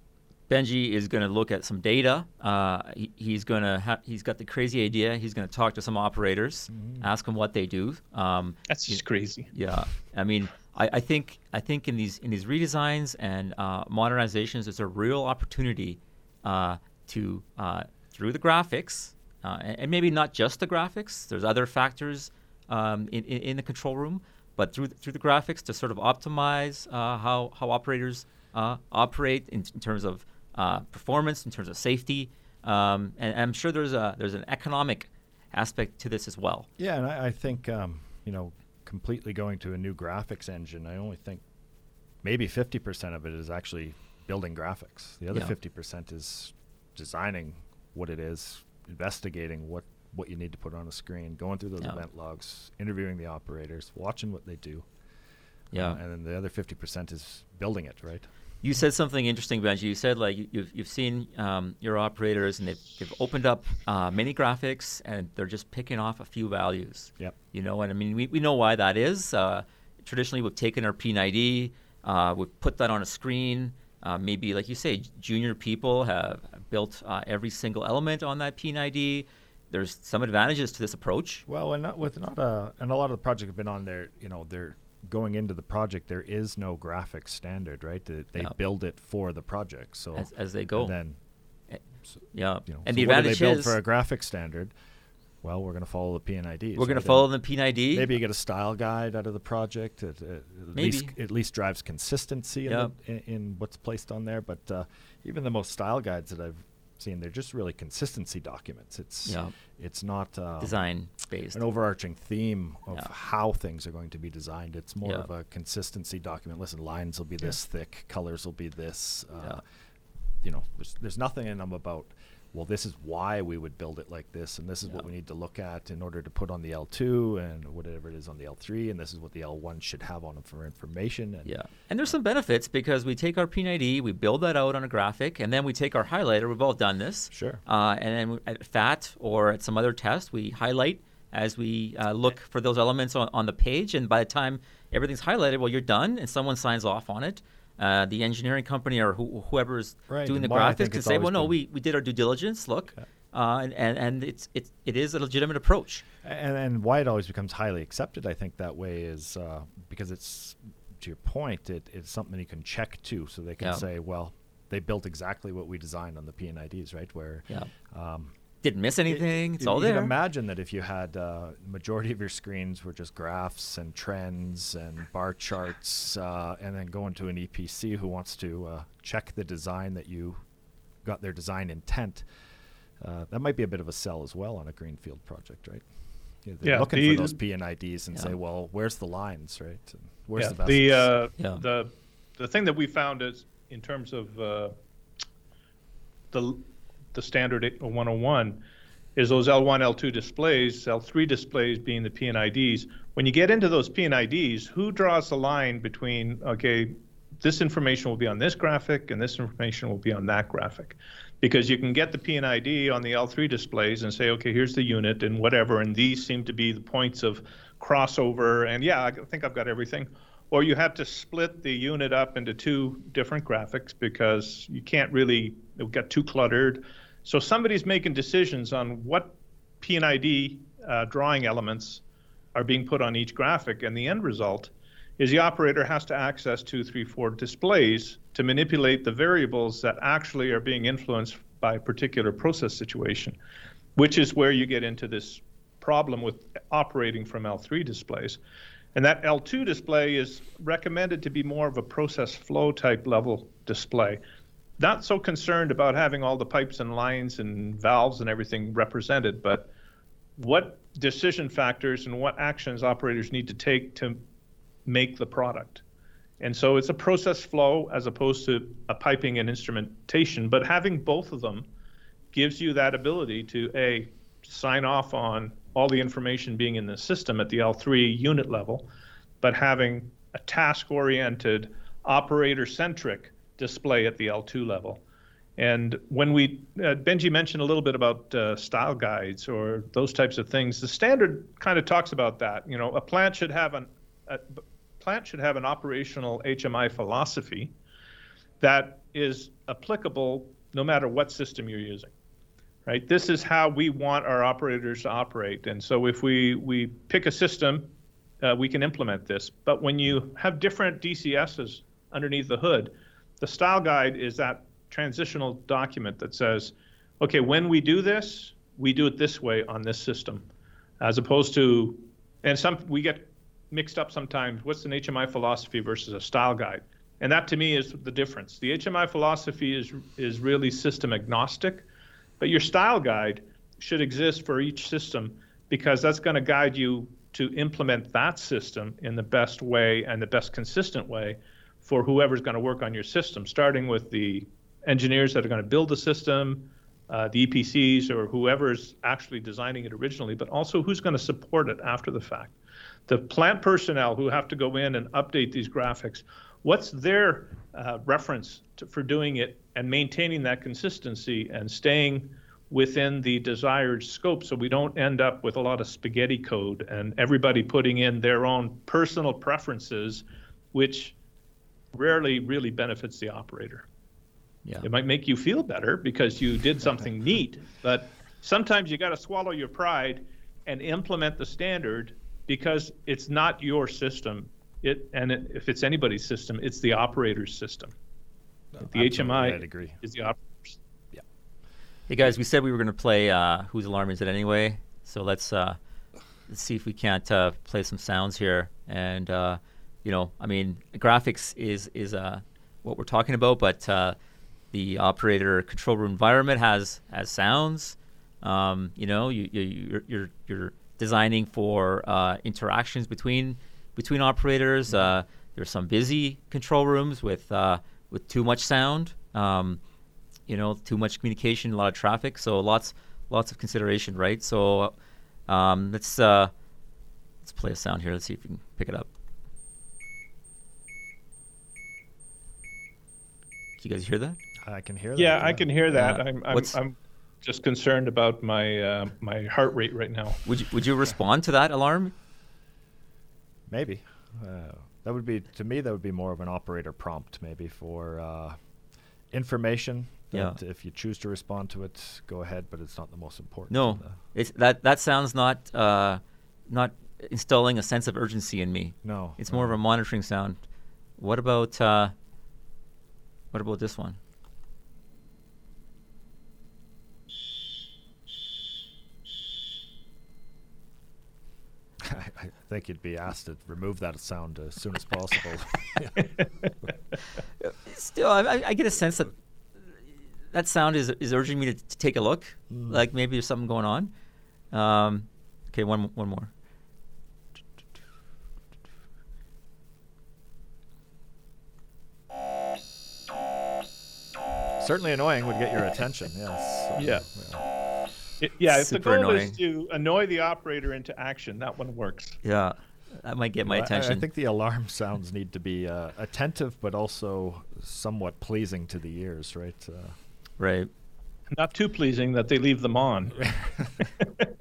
Benji is going to look at some data. Uh, he, he's going to ha- he's got the crazy idea. He's going to talk to some operators, ask them what they do. Um, that's just crazy yeah, I mean, I, I think I think in these in these redesigns and uh, modernizations, there's a real opportunity uh, to uh, through the graphics, uh, and, and maybe not just the graphics. There's other factors um, in, in in the control room, but through the, through the graphics to sort of optimize uh, how how operators uh, operate in, in terms of uh, performance, in terms of safety, um, and, and I'm sure there's a there's an economic aspect to this as well. Yeah, and I, I think um, you know, completely going to a new graphics engine. I only think maybe fifty percent of it is actually building graphics. The other Yeah. fifty percent is designing what it is investigating what what you need to put on a screen, going through those Yeah. event logs, interviewing the operators, watching what they do. Yeah. Uh, and then the other 50% is building it, right? You said something interesting, Benji. You said like you- you've you've seen um, your operators and they've, they've opened up uh, mini graphics and they're just picking off a few values. Yep. You know, and I mean we, we know why that is. Uh, traditionally, we've taken our PNID, uh, we've put that on a screen. Uh, maybe like you say, junior people have built uh, every single element on that PNID. There's some advantages to this approach. Well, and not with not a and a lot of the projects have been on there. You know, they're going into the project. There is no graphic standard, right? They, they Yeah. build it for the project. So As- as they go. and then Yeah. you know, and so the advantage they build is for a graphic standard. Well, we're going to follow the PNIDs. we're going right? to follow the PNID. Maybe you get a style guide out of the project. It, it at least at least drives consistency in, the, in, in what's placed on there. But uh, even the most style guides that I've seen, they're just really consistency documents. It's Yeah. it's not um, design based. an overarching theme of Yeah. how things are going to be designed. It's more Yeah. of a consistency document. Listen, lines will be this thick, colors will be this. Uh. You know, there's there's nothing in them about. Well, this is why we would build it like this, and this is what we need to look at in order to put on the L2 and whatever it is on the L3, and this is what the L1 should have on them for information. And Yeah, and there's some benefits because we take our PNID, we build that out on a graphic, and then we take our highlighter. We've all done this. Sure. Uh, and then at FAT or at some other test, we highlight as we uh, look for those elements on, on the page. And by the time everything's highlighted, well, you're done, and someone signs off on it. Uh, the engineering company or who, whoever is Right, doing and the why graphics can say, "Well, no, we, we did our due diligence. Look, Yeah. uh, and, and and it's it's it is a legitimate approach." And, and why it always becomes highly accepted, I think, that way is uh, because it's, to your point, it, it's something you can check too. So they can Yeah. say, well, they built exactly what we designed on the PNIDs, right? Where Yeah. um, Didn't miss anything. it's you, all you there. can imagine that if you had uh, majority of your screens were just graphs and trends and bar charts, uh, and then go into an EPC who wants to uh, check the design that you got their design intent, uh, that might be a bit of a sell as well on a greenfield project, right? Yeah, they're Yeah, looking the- for those PNIDs and Yeah. say, well, where's the lines, right? And where's yeah, the best? the uh, Yeah. the the thing that we found is in terms of uh, the the standard 101 is those L1, L2 displays, L3 displays being the PNIDs. When you get into those PNIDs, who draws the line between okay, this information will be on this graphic and this information will be on that graphic? Because you can get the PNID on the L3 displays and say, okay, here's the unit and whatever, and these seem to be the points of crossover, and yeah, I think I've got everything. Or you have to split the unit up into two different graphics because you can't really, it'll get too cluttered. So somebody's making decisions on what PNID uh, drawing elements are being put on each graphic, and the end result is the operator has to access two, three, four displays to manipulate the variables that actually are being influenced by a particular process situation, which is where you get into this problem with operating from L3 displays. And that L2 display is recommended to be more of a process flow type level display. Not so concerned about having all the pipes and lines and valves and everything represented, but what decision factors and what actions operators need to take to make the product. And so it's a process flow as opposed to a piping and instrumentation, but having both of them gives you that ability to A, sign off on all the information being in the system at the L3 unit level, but having a task oriented, operator centric display at the L2 level. And when we, uh, Benji mentioned a little bit about uh, style guides or those types of things, the standard kind of talks about that. You know, a plant should have an, a plant should have an operational HMI philosophy that is applicable no matter what system you're using right? This is how we want our operators to operate. And so if we, we pick a system, uh, we can implement this. But when you have different DCSs underneath the hood, the style guide is that transitional document that says, okay, when we do this, we do it this way on this system, as opposed to, and some we get mixed up sometimes. What's an HMI philosophy versus a style guide? And that to me is the difference. The HMI philosophy is is really system agnostic but your style guide should exist for each system because that's going to guide you to implement that system in the best way and the best consistent way for whoever's going to work on your system, starting with the engineers that are going to build the system, uh, the EPCs or whoever's actually designing it originally, but also who's going to support it after the fact. The plant personnel who have to go in and update these graphics, what's their uh, reference to, for doing it and maintaining that consistency and staying within the desired scope so we don't end up with a lot of spaghetti code and everybody putting in their own personal preferences, which rarely really benefits the operator. Yeah. It might make you feel better because you did something neat, but sometimes you got to swallow your pride and implement the standard because it's not your system. It and it, if it's anybody's system, it's the operator's system. the HMI I'd agree. is the operator's. Yeah. Hey guys, we said we were going to play uh, "Whose Alarm Is It Anyway?" So let's uh, let's see if we can't uh, play some sounds here. And uh, you know, I mean, graphics is is uh, what we're talking about, but uh, the operator control room environment has has sounds. Um, you know, you, you you're, you're you're designing for uh, interactions between between operators. Uh, there's some busy control rooms with uh, with too much sound. Um, you know, too much communication, a lot of traffic. So lots lots of consideration, right? So um, let's uh, let's play a sound here. Let's see if we can pick it up. You guys hear that? I can hear that. Yeah, I can hear that. Uh, I'm, I'm, what's- I'm just concerned about my uh, my heart rate right now. Would you would you respond to that alarm? Maybe. Uh, that would be to me. That would be more of an operator prompt, maybe for uh, information. Yeah. If you choose to respond to it, go ahead. But it's not the most important. No, in it's that that sounds not uh, not installing a sense of urgency in me. no. It's more of a monitoring sound. What about uh, what about this one? I, [laughs] I think you'd be asked to remove that sound as soon as possible. [laughs] Still, I, I- I get a sense that that sound is is urging me to, to take a look. Like maybe there's something going on. Um, okay, one one more. Certainly annoying would get your attention. Yes. So, Yeah. It- yeah, if the goal annoying. is to annoy the operator into action, that one works. Yeah, that might get my Well, I- attention. I, think the alarm [laughs] sounds need to be uh, attentive, but also somewhat pleasing to the ears, right? Uh, right. Not too pleasing that they leave them on. [laughs]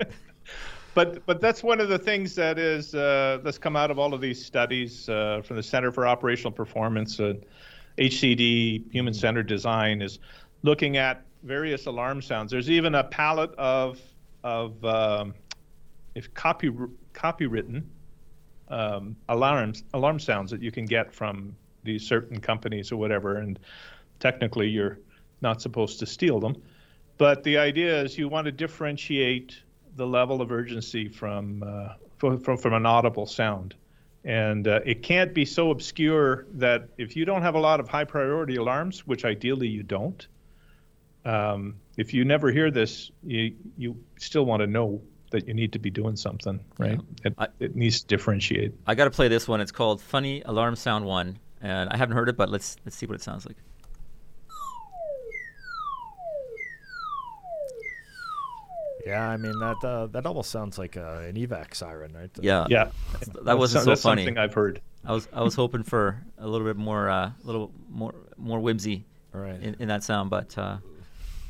[laughs] but but that's one of the things that is uh, that's come out of all of these studies uh, from the Center for Operational Performance, uh, HCD, Human Centered Design, is looking at various alarm sounds. There's even a palette of of um, if copy copywritten um, alarms alarm sounds that you can get from these certain companies or whatever, and technically you're not supposed to steal them. But the idea is you want to differentiate the level of urgency from uh, from, from from an audible sound, and uh, it can't be so obscure that if you don't have a lot of high priority alarms, which ideally you don't, um, if you never hear this, you you still want to know that you need to be doing something, right? It, I- it needs to differentiate. I got to play this one. It's called Funny Alarm Sound One, and I haven't heard it, but let's let's see what it sounds like. Yeah, I mean that uh, that almost sounds like uh, an evac siren, right? Yeah, Yeah, that wasn't so that's funny. something I've heard. I was I was hoping for a little bit more, uh, a little more more whimsy All right. in, in that sound, but uh,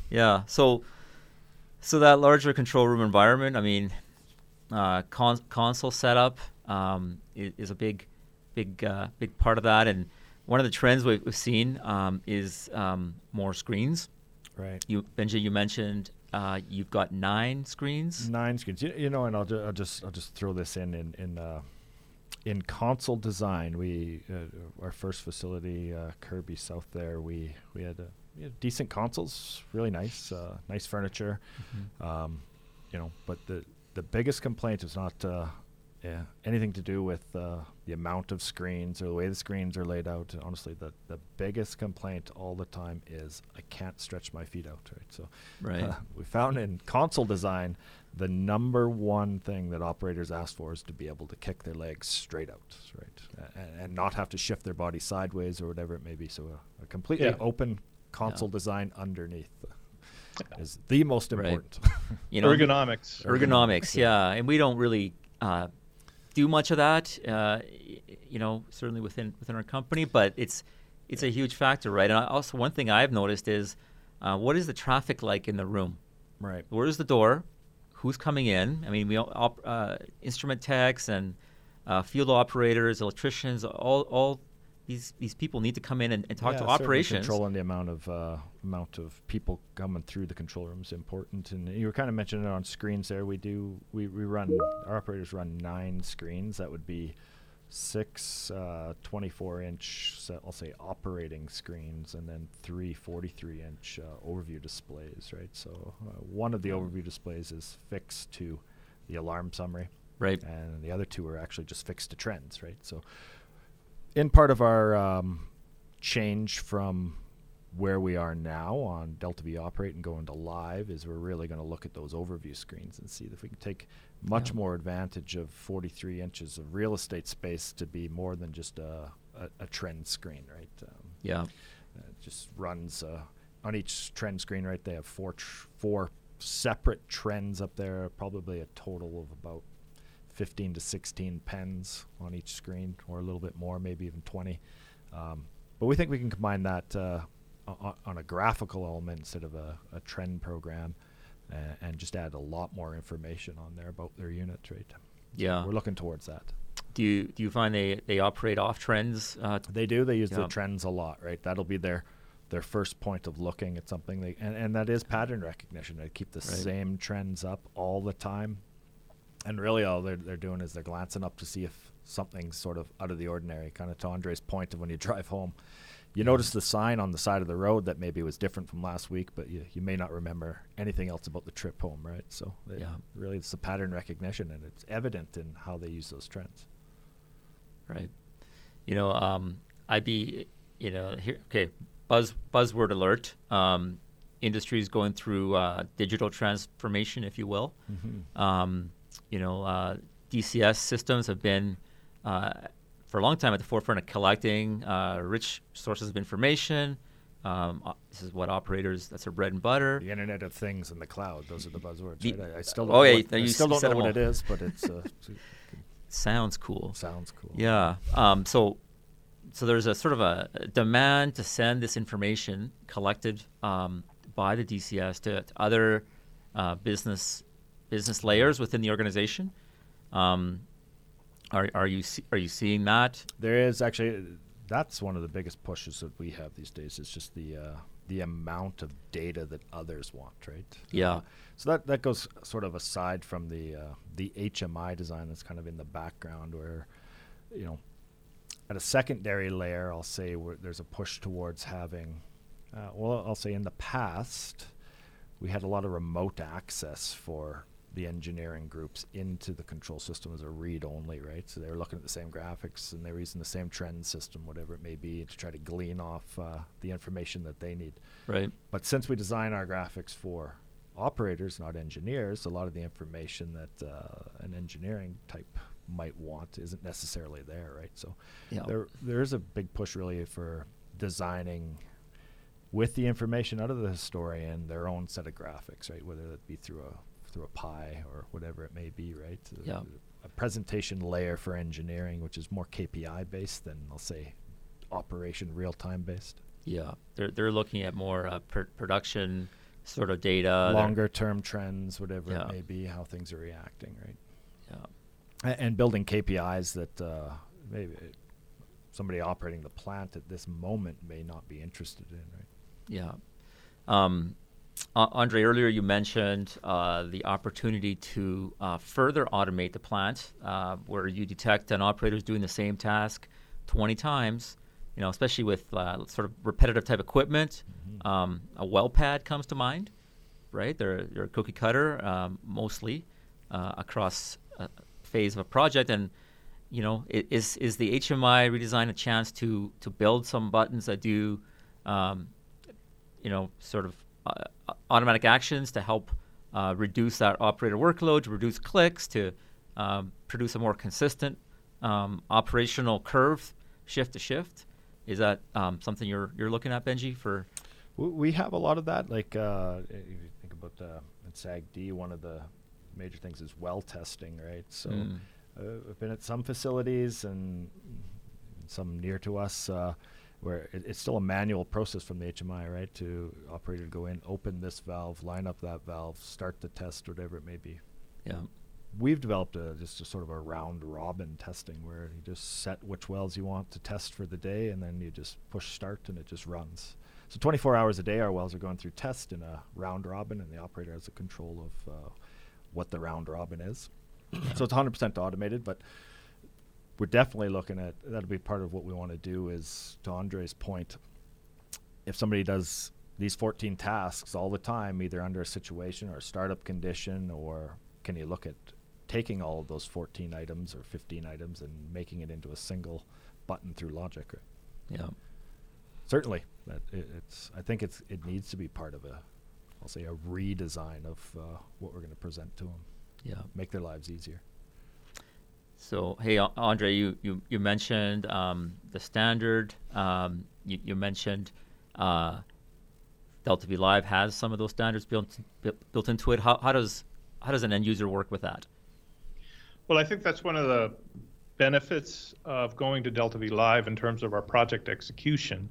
yeah. So so that larger control room environment. I mean, uh, con- console setup um, is, is a big big uh, big part of that, and one of the trends we've, we've seen um, is um, more screens. right. You Benji, you mentioned uh, you've got nine screens. Nine screens. You, you know, and I'll, ju- I'll just I'll just throw this in in in, uh, in console design. We uh, our first facility, uh, Kirby South. There, we we had, uh, we had decent consoles, really nice, uh, nice furniture. Um, you know, but the the biggest complaint is not uh, yeah, anything to do with uh, the amount of screens or the way the screens are laid out. Honestly, the the biggest complaint all the time is I can't stretch my feet out. Right, so Right. uh, we found in console design, the number one thing that operators ask for is to be able to kick their legs straight out, right, and, and not have to shift their body sideways or whatever it may be. So a, a completely Yeah. open console design underneath. is the most important. Right. important. You know, Ergonomics. ergonomics, yeah. and we don't really uh, do much of that. Uh, you know, certainly within within our company, but it's it's a huge factor, right? And I- also, one thing I've noticed is uh, what is the traffic like in the room? right. Where's the door? Who's coming in? I mean, we all, op, uh, instrument techs and uh, field operators, electricians, all all these these people need to come in and, and talk Yeah, to operations. Controlling the amount of uh, amount of people coming through the control room is important, and you were kind of mentioning it on screens there. We do we, we run our operators run nine screens. That would be six uh, 24 inch, so I'll say operating screens, and then three 43 inch uh, overview displays. Right. So uh, one of the overview displays is fixed to the alarm summary Right. and the other two are actually just fixed to trends, right? So, in part of our um, change from where we are now on DeltaV Operate and going to live is we're really going to look at those overview screens and see if we can take much Yeah. more advantage of 43 inches of real estate space to be more than just a, a, a trend screen, right? Um, Yeah. it just runs uh, on each trend screen, right? They have four tr- four separate trends up there, probably a total of about 15 to 16 pens on each screen, or a little bit more, maybe even 20. Um, but we think we can combine that uh, o- on a graphical element instead of a, a trend program, uh, and just add a lot more information on there about their unit, right? Yeah. We're looking towards that. Do you do you find they, they operate off trends? Uh, They do. They use Yeah. the trends a lot, right? That'll be their their first point of looking at something. They and, and that is pattern recognition. They keep the Right. same trends up all the time, and really all they're they're doing is they're glancing up to see if something's sort of out of the ordinary. Kind of to Andre's point of when you drive home, you notice the sign on the side of the road that maybe was different from last week, but you you may not remember anything else about the trip home, right? So they, Yeah. really it's the pattern recognition, and it's evident in how they use those trends. right. You know, um, I'd be, you know, here. Okay, buzz buzzword alert. Um, industry is going through uh, digital transformation, if you will. Um, you know, uh, DCS systems have been uh, for a long time at the forefront of collecting uh, rich sources of information. Um, uh, this is what operators. That's their bread and butter. The Internet of Things and the cloud; those are the buzzwords. The- right? I, I still oh, don't know yeah, what, you still don't know what it is, but it's uh, [laughs] it Sounds cool. sounds cool. Yeah. Um, so, so there's a sort of a a demand to send this information collected um, by the DCS to, to other uh, business business layers within the organization. Um, are are you see, are you seeing that? There is actually that's one of the biggest pushes that we have these days. Is just the uh, the amount of data that others want, right? Yeah. Uh, so that that goes sort of aside from the uh, the HMI design that's kind of in the background, where you know at a secondary layer, I'll say where there's a push towards having. Uh, well, I'll say in the past, we had a lot of remote access for the engineering groups into the control system as a read only, right? So they were looking at the same graphics and they were using the same trend system, whatever it may be, to try to glean off uh, the information that they need. Right. But since we design our graphics for operators, not engineers, a lot of the information that uh, an engineering type might want isn't necessarily there, right? So Yeah. there there is a big push really for designing with the information out of the historian their own set of graphics, right? Whether that be through a through a pie or whatever it may be, right? A- Yeah. A presentation layer for engineering, which is more KPI based than I'll say operation real time based. Yeah. They're they're looking at more uh, pr- production sort of data. Longer term trends, whatever Yeah. it may be, how things are reacting, right? Yeah. A- And building KPIs that uh, maybe somebody operating the plant at this moment may not be interested in, right? Yeah. Um, A- Andre, earlier you mentioned uh, the opportunity to uh, further automate the plant, uh, where you detect an operator is doing the same task 20 times. You know, especially with uh, sort of repetitive type equipment. Um, a well pad comes to mind, right? They're, they're a cookie cutter um, mostly uh, across a phase of a project, and you know, is is the HMI redesign a chance to to build some buttons that do um, you know, sort of uh, uh, automatic actions to help uh, reduce that operator workload, to reduce clicks, to um, produce a more consistent um, operational curve, shift to shift. Is that um, something you're you're looking at, Benji? For We have a lot of that. Like uh, if you think about uh, in SAGD, one of the major things is well testing, right? So mm. uh, I've been at some facilities and some near to us uh, where it, it's still a manual process from the HMI, right? To operator to go in, open this valve, line up that valve, start the test, whatever it may be. Yeah. We've developed a, just a sort of a round robin testing where you just set which wells you want to test for the day, and then you just push start and it just runs. So 24 hours a day, our wells are going through test in a round robin, and the operator has the control of uh, what the round robin is. so it's 100% automated, but we're definitely looking at that'll be part of what we want to do. Is to Andre's point, if somebody does these 14 tasks all the time, either under a situation or a startup condition, or can you look at taking all of those 14 items or 15 items and making it into a single button through logic? Yeah certainly that it, it's I think it's it needs to be part of a I'll say a redesign of uh, what we're going to present to them. Yeah, make their lives easier. So hey, Andre, you you, you mentioned um, the standard. Um, you, you, mentioned uh, DeltaV Live has some of those standards built built into it. How, how does how does an end user work with that? Well, I think that's one of the benefits of going to DeltaV Live in terms of our project execution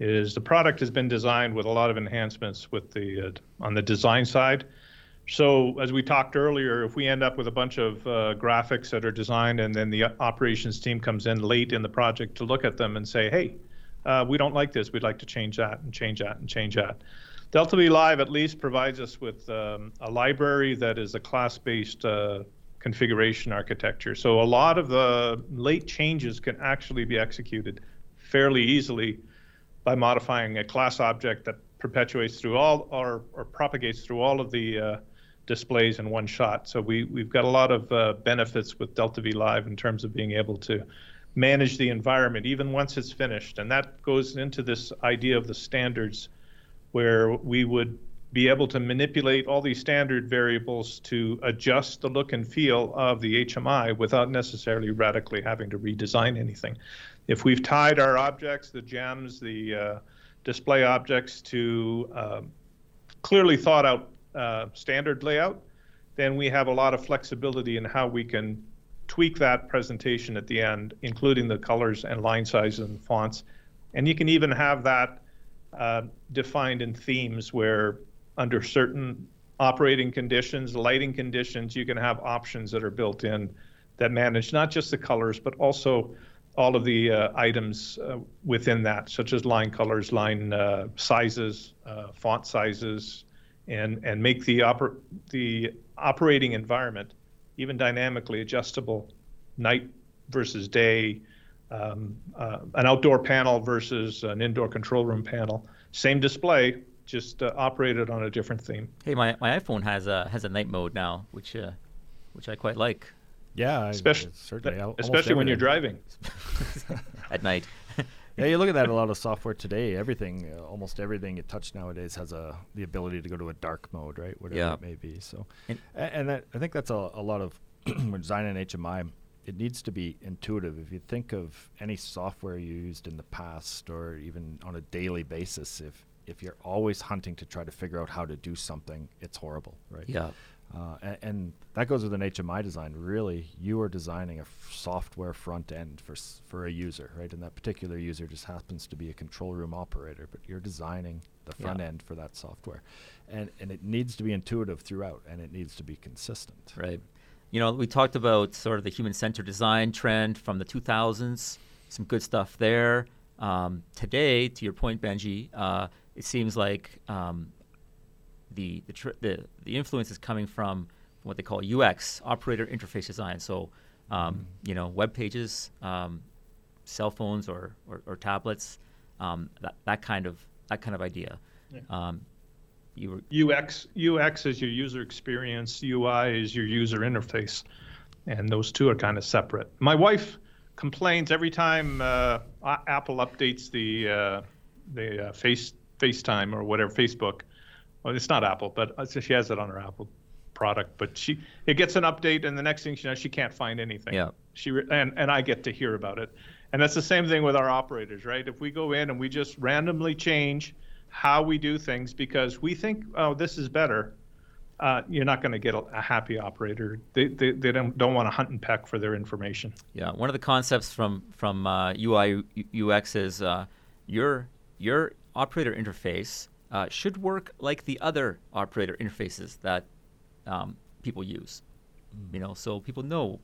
is the product has been designed with a lot of enhancements with the uh, on the design side. So as we talked earlier, if we end up with a bunch of uh, graphics that are designed and then the operations team comes in late in the project to look at them and say, hey, uh, we don't like this, we'd like to change that and change that and change that. DeltaV Live at least provides us with um, a library that is a class-based uh, configuration architecture. So a lot of the late changes can actually be executed fairly easily by modifying a class object that perpetuates through all or, or propagates through all of the uh, displays in one shot. So we, we've got a lot of uh, benefits with DeltaV Live in terms of being able to manage the environment even once it's finished. And that goes into this idea of the standards where we would be able to manipulate all these standard variables to adjust the look and feel of the HMI without necessarily radically having to redesign anything. If we've tied our objects, the gems, the uh, display objects to uh, clearly thought out uh, standard layout, then we have a lot of flexibility in how we can tweak that presentation at the end, including the colors and line sizes and fonts. And you can even have that uh, defined in themes where under certain operating conditions, lighting conditions, you can have options that are built in that manage not just the colors, but also all of the uh, items uh, within that, such as line colors, line uh, sizes, uh, font sizes, and and make the oper- the operating environment even dynamically adjustable, night versus day, um, uh, an outdoor panel versus an indoor control room panel, same display, just uh, operated on a different theme. Hey, my, my iPhone has a has a night mode now, which uh, which I quite like. Yeah, especially certainly, especially when you're driving [laughs] [laughs] at night. [laughs] yeah, you look at that a lot of software today. Everything, uh, almost everything you touch nowadays has a the ability to go to a dark mode, right? Whatever yeah. it may be. So, and, and that, I think that's a, a lot of [clears throat] when designing HMI. It needs to be intuitive. If you think of any software you used in the past, or even on a daily basis, if if you're always hunting to try to figure out how to do something, it's horrible, right? Yeah. Uh, and, and, that goes with an HMI design. Really, you are designing a f- software front end for s- for a user, right? And that particular user just happens to be a control room operator, but you're designing the front yeah. end for that software, and and it needs to be intuitive throughout, and it needs to be consistent. Right. You know, we talked about sort of the human-centered design trend from the 2000s. Some good stuff there. Um, today, to your point, Benji, uh, it seems like um, the the, tr- the, the influence is coming from what they call UX, operator interface design. So, um, mm you know, web pages, um, cell phones or or, or tablets, um, that that kind of that kind of idea. Yeah. Um, UX UX is your user experience. UI is your user interface, and those two are kind of separate. My wife complains every time uh, Apple updates the uh, the uh, face FaceTime or whatever Facebook. Well, it's not Apple, but uh, she has it on her Apple product. But she it gets an update, and the next thing she knows, she can't find anything. Yeah. She and and I get to hear about it, and that's the same thing with our operators, right? If we go in and we just randomly change how we do things because we think, oh, this is better. Uh, you're not going to get a, a, happy operator. They, they, they don't, don't want to hunt and peck for their information. Yeah, one of the concepts from from uh, UI UX is uh, your your operator interface uh, should work like the other operator interfaces that um, people use. Mm. You know, so people know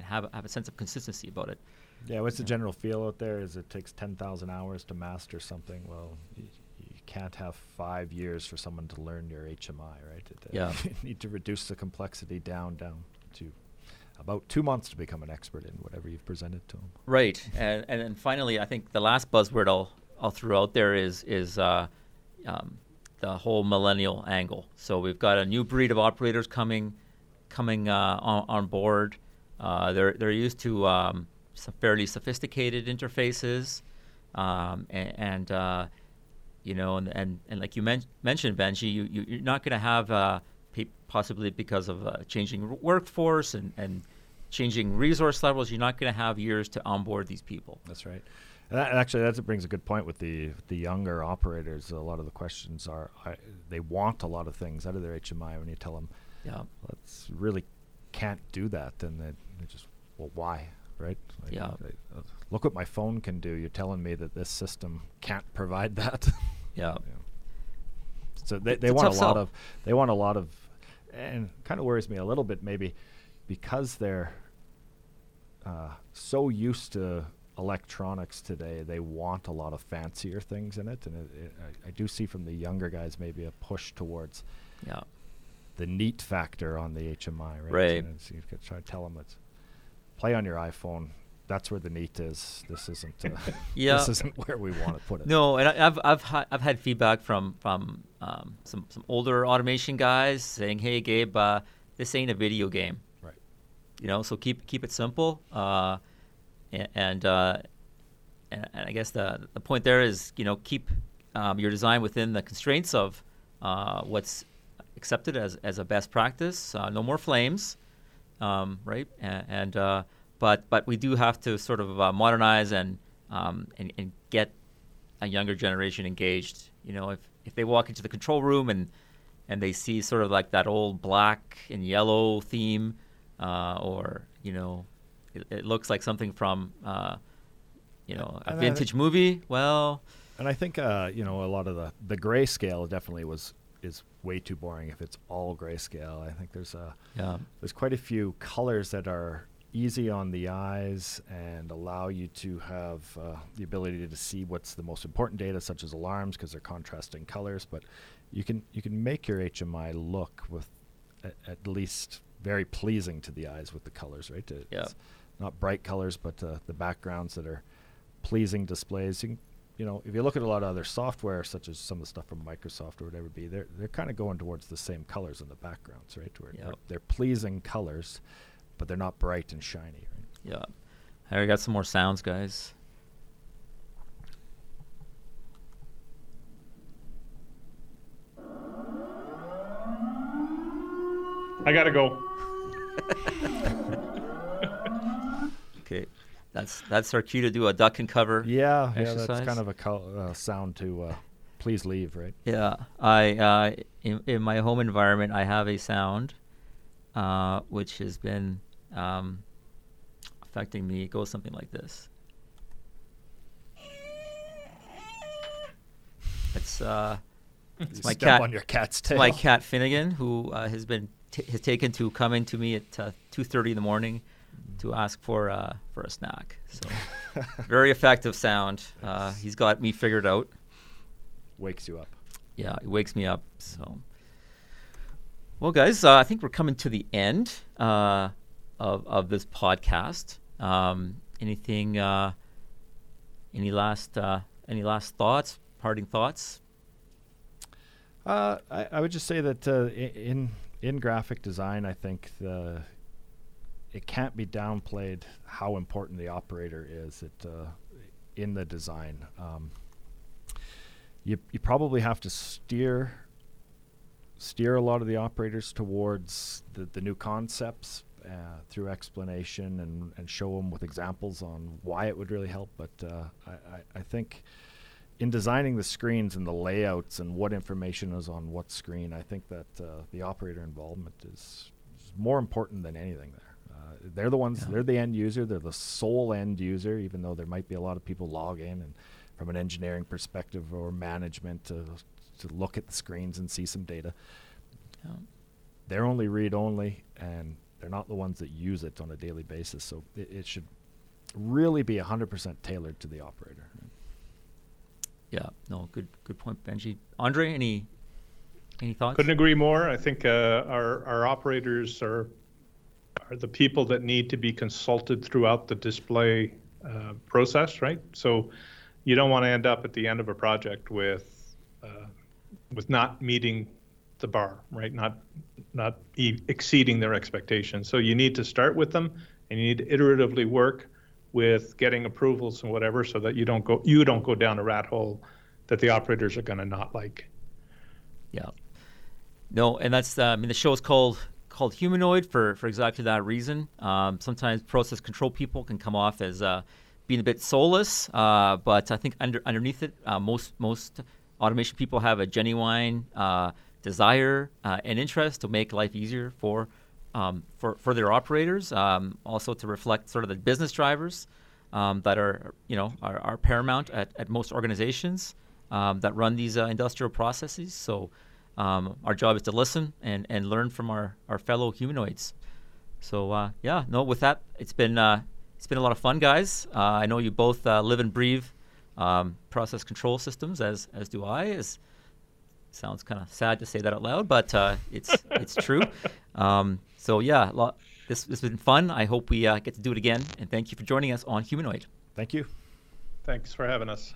and have have a sense of consistency about it. Yeah, what's the general feel out there? Is it takes ten thousand hours to master something? Well, you, you, can't have five years for someone to learn your HMI, right? It, uh, yeah, [laughs] you need to reduce the complexity down down to about two months to become an expert in whatever you've presented to them. Right, and and then finally, I think the last buzzword I'll I'll throw out there is is uh, um, the whole millennial angle. So we've got a new breed of operators coming coming uh, on, on, board. Uh, they're they're used to um, some fairly sophisticated interfaces, um, and, and uh, you know, and, and, and like you men- mentioned, Benji, you, you are not going to have uh, possibly because of uh, changing workforce and and changing resource levels. You're not going to have years to onboard these people. That's right. That, actually, that brings a good point with the the younger operators. A lot of the questions are I, they want a lot of things out of their HMI. When you tell them, yeah, let's really can't do that, then they, they just well, why, right? Like, yeah. They, uh, look what my phone can do. You're telling me that this system can't provide that. [laughs] yeah. yeah. So they, they want a lot sell. of they want a lot of, and kind of worries me a little bit maybe because they're uh, so used to electronics today, they want a lot of fancier things in it, and it, it, I, I, do see from the younger guys maybe a push towards yeah. the neat factor on the HMI, right? Right. So you could try to tell them it's play on your iPhone. That's where the neat is. This isn't. Uh, [laughs] [laughs] yeah. This isn't where we want to put it. No, and I, have I've ha- I've had feedback from from um, some some older automation guys saying, "Hey, Gabe, uh, this ain't a video game." Right. You know, so keep keep it simple. Uh, and uh, and, I guess the the point there is you know keep um, your design within the constraints of uh, what's accepted as, as a best practice. Uh, no more flames, um, right? And, and uh, but but we do have to sort of uh, modernize and, um, and and get a younger generation engaged. You know, if if they walk into the control room and and they see sort of like that old black and yellow theme, uh, or you know it, it looks like something from uh, you know a and vintage movie. Well, and I think uh, you know a lot of the the grayscale definitely was is way too boring if it's all grayscale. I think there's a yeah. there's quite a few colors that are easy on the eyes and allow you to have uh, the ability to see what's the most important data, such as alarms, because they're contrasting colors. But you can you can make your HMI look with a, at least very pleasing to the eyes with the colors, right? yeah not bright colors, but uh, the backgrounds that are pleasing displays. You, can, you know, if you look at a lot of other software, such as some of the stuff from Microsoft or whatever it be, they're they're kind of going towards the same colors in the backgrounds, right? Where yep. they're, they're, pleasing colors, but they're not bright and shiny. Right? Yeah. I got some more sounds, guys. I gotta go. [laughs] Okay, that's that's our cue to do a duck and cover. Yeah, exercise. yeah, that's kind of a co- uh, sound to uh, please leave, right? Yeah, I uh, in, in, my home environment, I have a sound uh, which has been um, affecting me. It goes something like this. It's uh, [laughs] it's my cat on your cat's tail. my cat Finnegan, who uh, has been t- has taken to coming to me at uh, two thirty in the morning to ask for uh, for a snack. So very effective sound. Uh, he's got me figured out. Wakes you up. Yeah, it wakes me up. So, well, guys, uh, I think we're coming to the end uh, of of this podcast. Um, anything? Uh, any last uh, any last thoughts? Parting thoughts? I, I would just say that in in graphic design, I think the it can't be downplayed how important the operator is at, uh, in the design. Um, you you probably have to steer steer a lot of the operators towards the, the new concepts uh, through explanation and, and show them with examples on why it would really help. But uh, I, I, I, think in designing the screens and the layouts and what information is on what screen, I think that uh, the operator involvement is, more important than anything there. Uh, they're the ones, yeah. they're the end user, they're the sole end user, even though there might be a lot of people log in and from an engineering perspective or management to, to look at the screens and see some data. Yeah. They're only read only, and they're not the ones that use it on a daily basis. So it, it should really be 100% tailored to the operator. Yeah, no, good good point, Benji. Andre, any any thoughts? Couldn't agree more. I think uh, our our operators are are the people that need to be consulted throughout the display uh, process, right? So you don't want to end up at the end of a project with uh, with not meeting the bar, right? Not not e- exceeding their expectations. So you need to start with them, and you need to iteratively work with getting approvals and whatever so that you don't go you don't go down a rat hole that the operators are going to not like yeah no and that's uh, i mean the show is called called humanoid for for exactly that reason um, sometimes process control people can come off as uh, being a bit soulless uh, but i think under underneath it uh, most most automation people have a genuine uh, desire uh, and interest to make life easier for um, for, for their operators, um, also to reflect sort of the business drivers um, that are, you know, are, are paramount at, at most organizations um, that run these uh, industrial processes. So um, our job is to listen and, and learn from our, our fellow humanoids. So uh, yeah, no, with that, it's been uh, it's been a lot of fun, guys. Uh, I know you both uh, live and breathe um, process control systems, as as do I. As sounds kind of sad to say that out loud, but uh, it's [laughs] it's true. Um, so yeah, lo- this, this has been fun. I hope we uh, get to do it again. And thank you for joining us on Humanoid. Thank you. Thanks for having us.